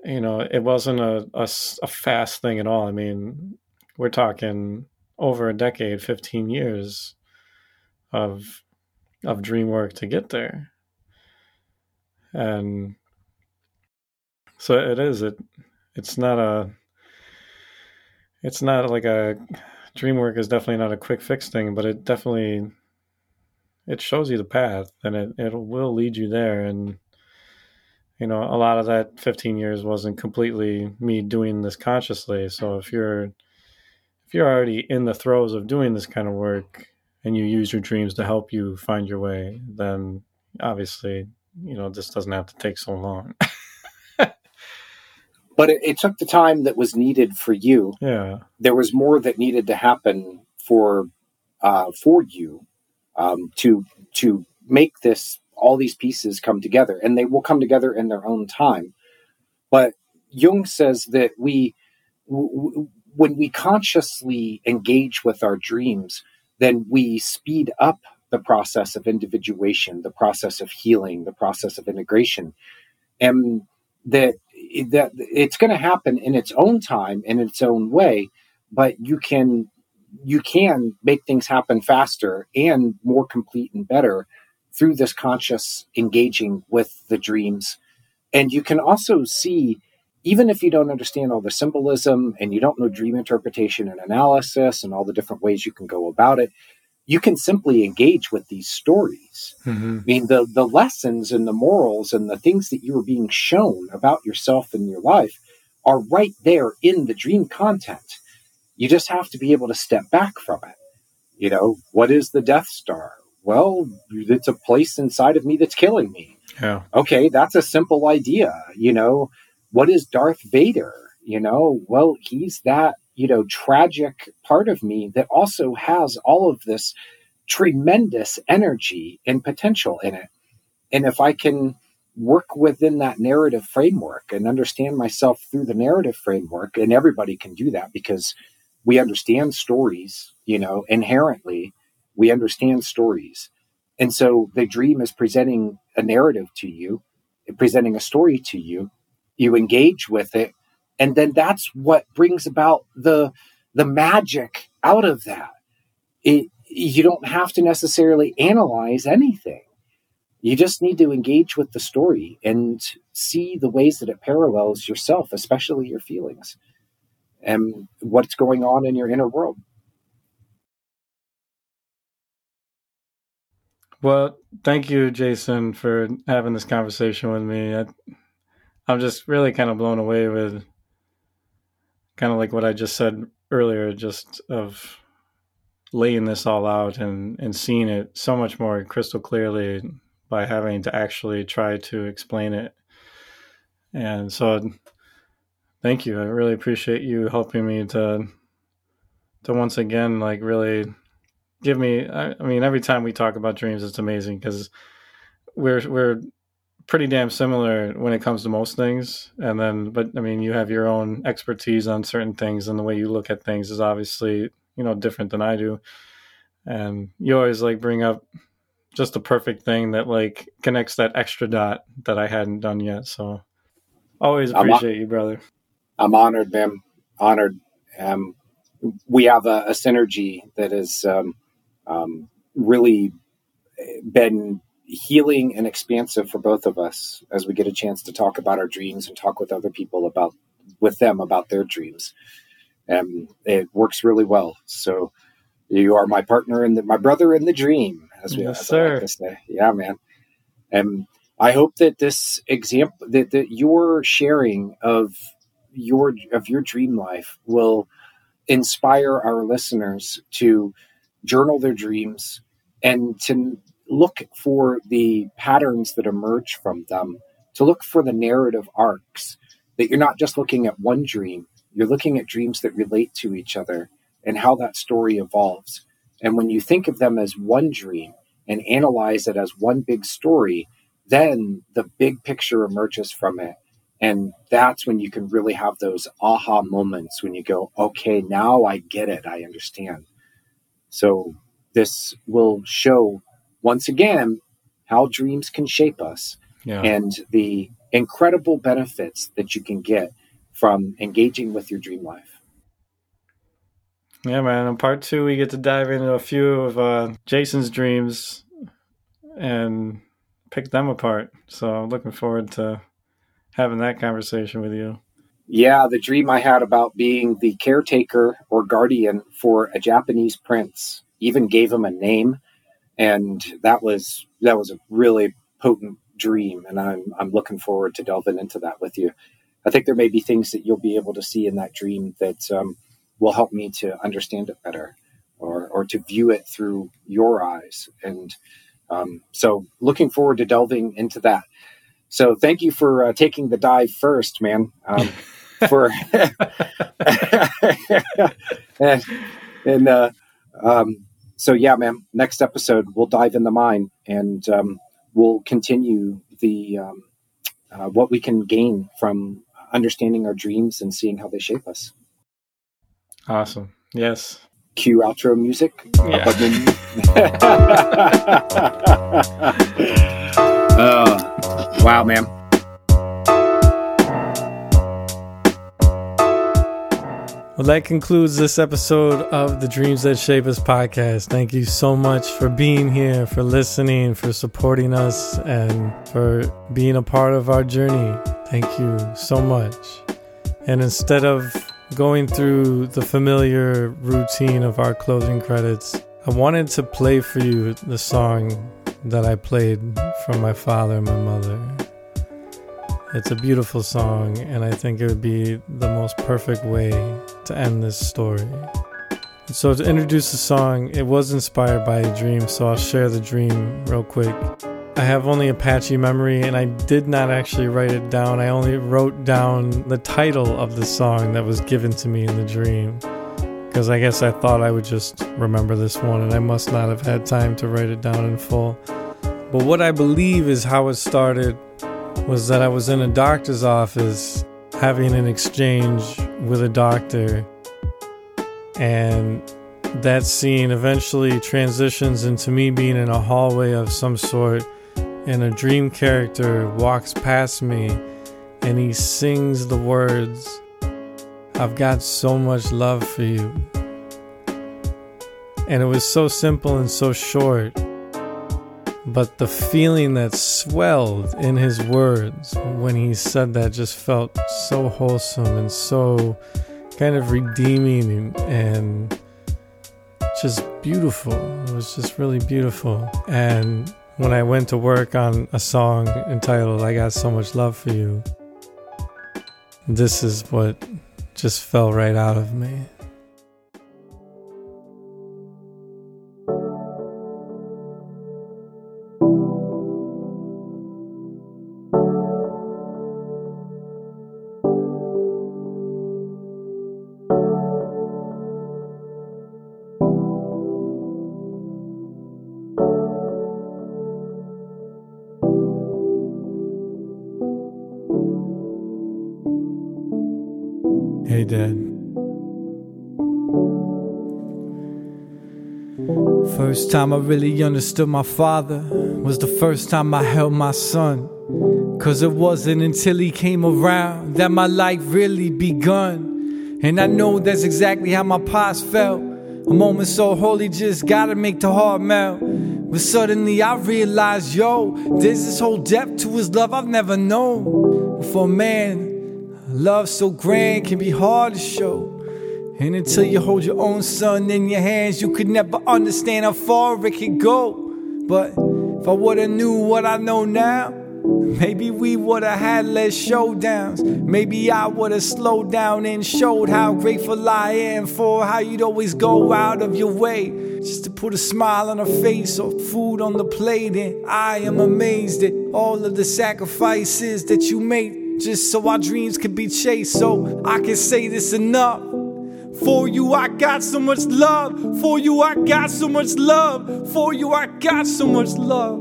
[SPEAKER 2] you know it wasn't a, a, a, fast thing at all. I mean we're talking over a decade 15 years of of dream work to get there. And so it is it it's not a it's not like a dream work is definitely not a quick fix thing but it definitely it shows you the path and it, it will lead you there. And you know a lot of that 15 years wasn't completely me doing this consciously. So if you're if you're already in the throes of doing this kind of work and you use your dreams to help you find your way then obviously you know this doesn't have to take so long. (laughs)
[SPEAKER 1] But it, it, took the time that was needed for you.
[SPEAKER 2] Yeah.
[SPEAKER 1] There was more that needed to happen for uh, for you um, to to make this all these pieces come together, and they will come together in their own time. But Jung says that we, w- w- when we consciously engage with our dreams, then we speed up the process of individuation, the process of healing, the process of integration, and that that it's going to happen in its own time, in its own way. But you can you can make things happen faster and more complete and better through this conscious engaging with the dreams. And you can also see, even if you don't understand all the symbolism and you don't know dream interpretation and analysis and all the different ways you can go about it, you can simply engage with these stories. Mm-hmm. I mean, the, the lessons and the morals and the things that you are being shown about yourself and your life are right there in the dream content. You just have to be able to step back from it. You know, what is the Death Star? Well, it's a place inside of me that's killing me.
[SPEAKER 2] Yeah.
[SPEAKER 1] Okay, that's a simple idea. You know, what is Darth Vader? You know, well, he's that, you know, tragic part of me that also has all of this tremendous energy and potential in it. And if I can work within that narrative framework and understand myself through the narrative framework, and everybody can do that because we understand stories, you know, inherently, we understand stories. And so the dream is presenting a narrative to you, presenting a story to you. You engage with it, and then that's what brings about the the magic out of that. It, you don't have to necessarily analyze anything. You just need to engage with the story and see the ways that it parallels yourself, especially your feelings and what's going on in your inner world.
[SPEAKER 2] Well, thank you, Jason, for having this conversation with me. I, I'm just really kind of blown away with kind of like what I just said earlier, just of laying this all out and, and seeing it so much more crystal clearly by having to actually try to explain it. And so Thank you. I really appreciate you helping me to to once again like really give me I, I mean every time we talk about dreams it's amazing because we're we're pretty damn similar when it comes to most things and then but I mean you have your own expertise on certain things and the way you look at things is obviously you know different than I do and you always like bring up just the perfect thing that like connects that extra dot that I hadn't done yet so always appreciate you brother
[SPEAKER 1] I'm honored, man. Honored. Um, we have a, a synergy that has um, um, really been healing and expansive for both of us as we get a chance to talk about our dreams and talk with other people about with them about their dreams. Um, it works really well. So you are my partner and my brother in the dream, as we
[SPEAKER 2] yes, as sir.
[SPEAKER 1] Like to say. Yeah, man. And I hope that this example that, that your sharing of your of your dream life will inspire our listeners to journal their dreams and to look for the patterns that emerge from them to look for the narrative arcs that you're not just looking at one dream you're looking at dreams that relate to each other and how that story evolves and when you think of them as one dream and analyze it as one big story then the big picture emerges from it and that's when you can really have those aha moments when you go, okay, now I get it. I understand. So this will show once again how dreams can shape us yeah. and the incredible benefits that you can get from engaging with your dream life.
[SPEAKER 2] Yeah, man. In part two, we get to dive into a few of uh, Jason's dreams and pick them apart. So I'm looking forward to having that conversation with you.
[SPEAKER 1] Yeah, the dream I had about being the caretaker or guardian for a Japanese prince, even gave him a name. And that was that was a really potent dream, and I'm I'm looking forward to delving into that with you. I think there may be things that you'll be able to see in that dream that um, will help me to understand it better, or or to view it through your eyes. And um, so, looking forward to delving into that. So, thank you for uh, taking the dive first, man. Um, (laughs) for (laughs) and, and uh, um, so yeah, man. Next episode, we'll dive in the mine and um, we'll continue the um, uh, what we can gain from understanding our dreams and seeing how they shape us.
[SPEAKER 2] Awesome. Yes.
[SPEAKER 1] Cue outro music.
[SPEAKER 2] Yeah. (laughs) (laughs)
[SPEAKER 1] uh, wow, man.
[SPEAKER 3] Well, that concludes this episode of the Dreams That Shape Us podcast. Thank you so much for being here, for listening, for supporting us, and for being a part of our journey. Thank you so much. And instead of going through the familiar routine of our closing credits, I wanted to play for you the song that I played from my father and my mother. It's a beautiful song, and I think it would be the most perfect way to end this story. So, to introduce the song, it was inspired by a dream, so I'll share the dream real quick. I have only a patchy memory, and I did not actually write it down. I only wrote down the title of the song that was given to me in the dream. Because I guess I thought I would just remember this one, and I must not have had time to write it down in full. But what I believe is how it started was that I was in a doctor's office having an exchange with a doctor, and that scene eventually transitions into me being in a hallway of some sort, and a dream character walks past me and he sings the words, I've got so much love for you. And it was so simple and so short but the feeling that swelled in his words when he said that just felt so wholesome and so kind of redeeming and just beautiful. It was just really beautiful. And when I went to work on a song entitled I Got So Much Love for You, this is what just fell right out of me. First time I really understood my father was the first time I held my son. Cause it wasn't until he came around that my life really begun. And I know that's exactly how my pops felt. A moment so holy just gotta make the heart melt. But suddenly I realized, yo, there's this whole depth to his love I've never known. For a man, love so grand can be hard to show. And until you hold your own son in your hands, you could never understand how far it could go. But if I would've knew what I know now, maybe we would've had less showdowns. Maybe I would've slowed down and showed how grateful I am for how you'd always go out of your way just to put a smile on her face or food on the plate. And I am amazed at all of the sacrifices that you made just so our dreams could be chased. So I can say this enough. For you, I got so much love. For you, I got so much love. For you, I got so much love.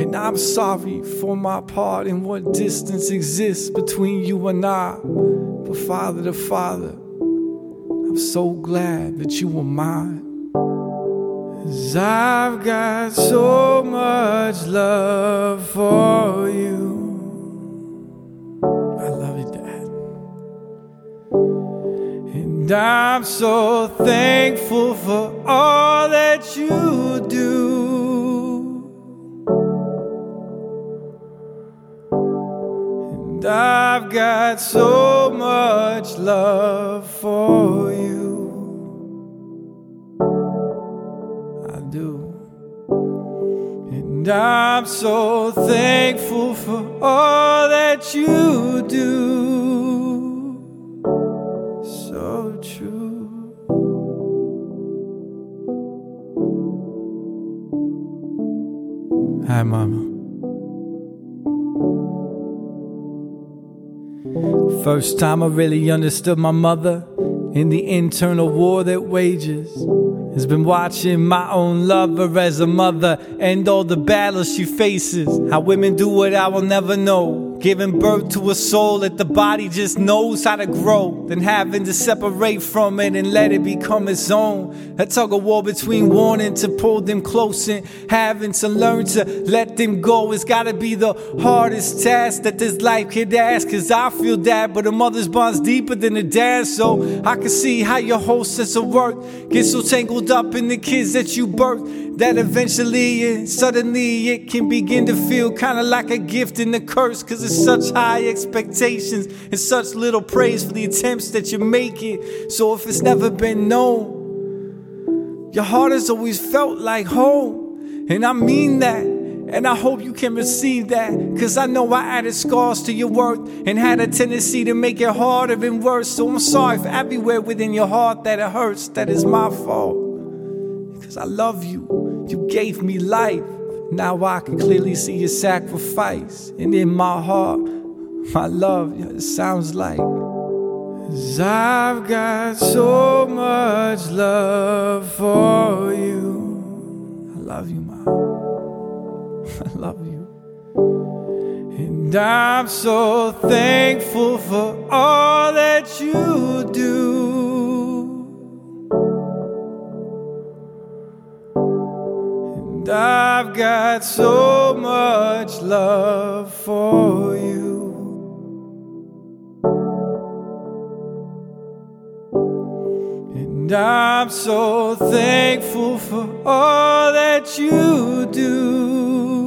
[SPEAKER 3] And I'm sorry for my part in what distance exists between you and I. But Father to Father, I'm so glad that you were mine. Cause I've got so much love for you. And I'm so thankful for all that you do. And I've got so much love for you. I do. And I'm so thankful for all that you do. Hi, Mama. First time I really understood my mother in the internal war that wages has been watching my own lover as a mother and all the battles she faces. How women do what I will never know. Giving birth to a soul that the body just knows how to grow. Then having to separate from it and let it become its own. A tug of war between wanting to pull them close and having to learn to let them go. It's gotta be the hardest task that this life could ask. Cause I feel that, but a mother's bond's deeper than a dad. So I can see how your whole sense of worth gets so tangled up in the kids that you birth that eventually and suddenly it can begin to feel kind of like a gift and a curse because it's such high expectations and such little praise for the attempts that you make it so if it's never been known your heart has always felt like home and i mean that and I hope you can receive that. Cause I know I added scars to your worth and had a tendency to make it harder and worse. So I'm sorry for everywhere within your heart that it hurts. That is my fault. Cause I love you. You gave me life. Now I can clearly see your sacrifice. And in my heart, my love, it sounds like. I've got so much love for you. I love you, Mom. (laughs) I love you. And I'm so thankful for all that you do. I've got so much love for you. And I'm so thankful for all that you do.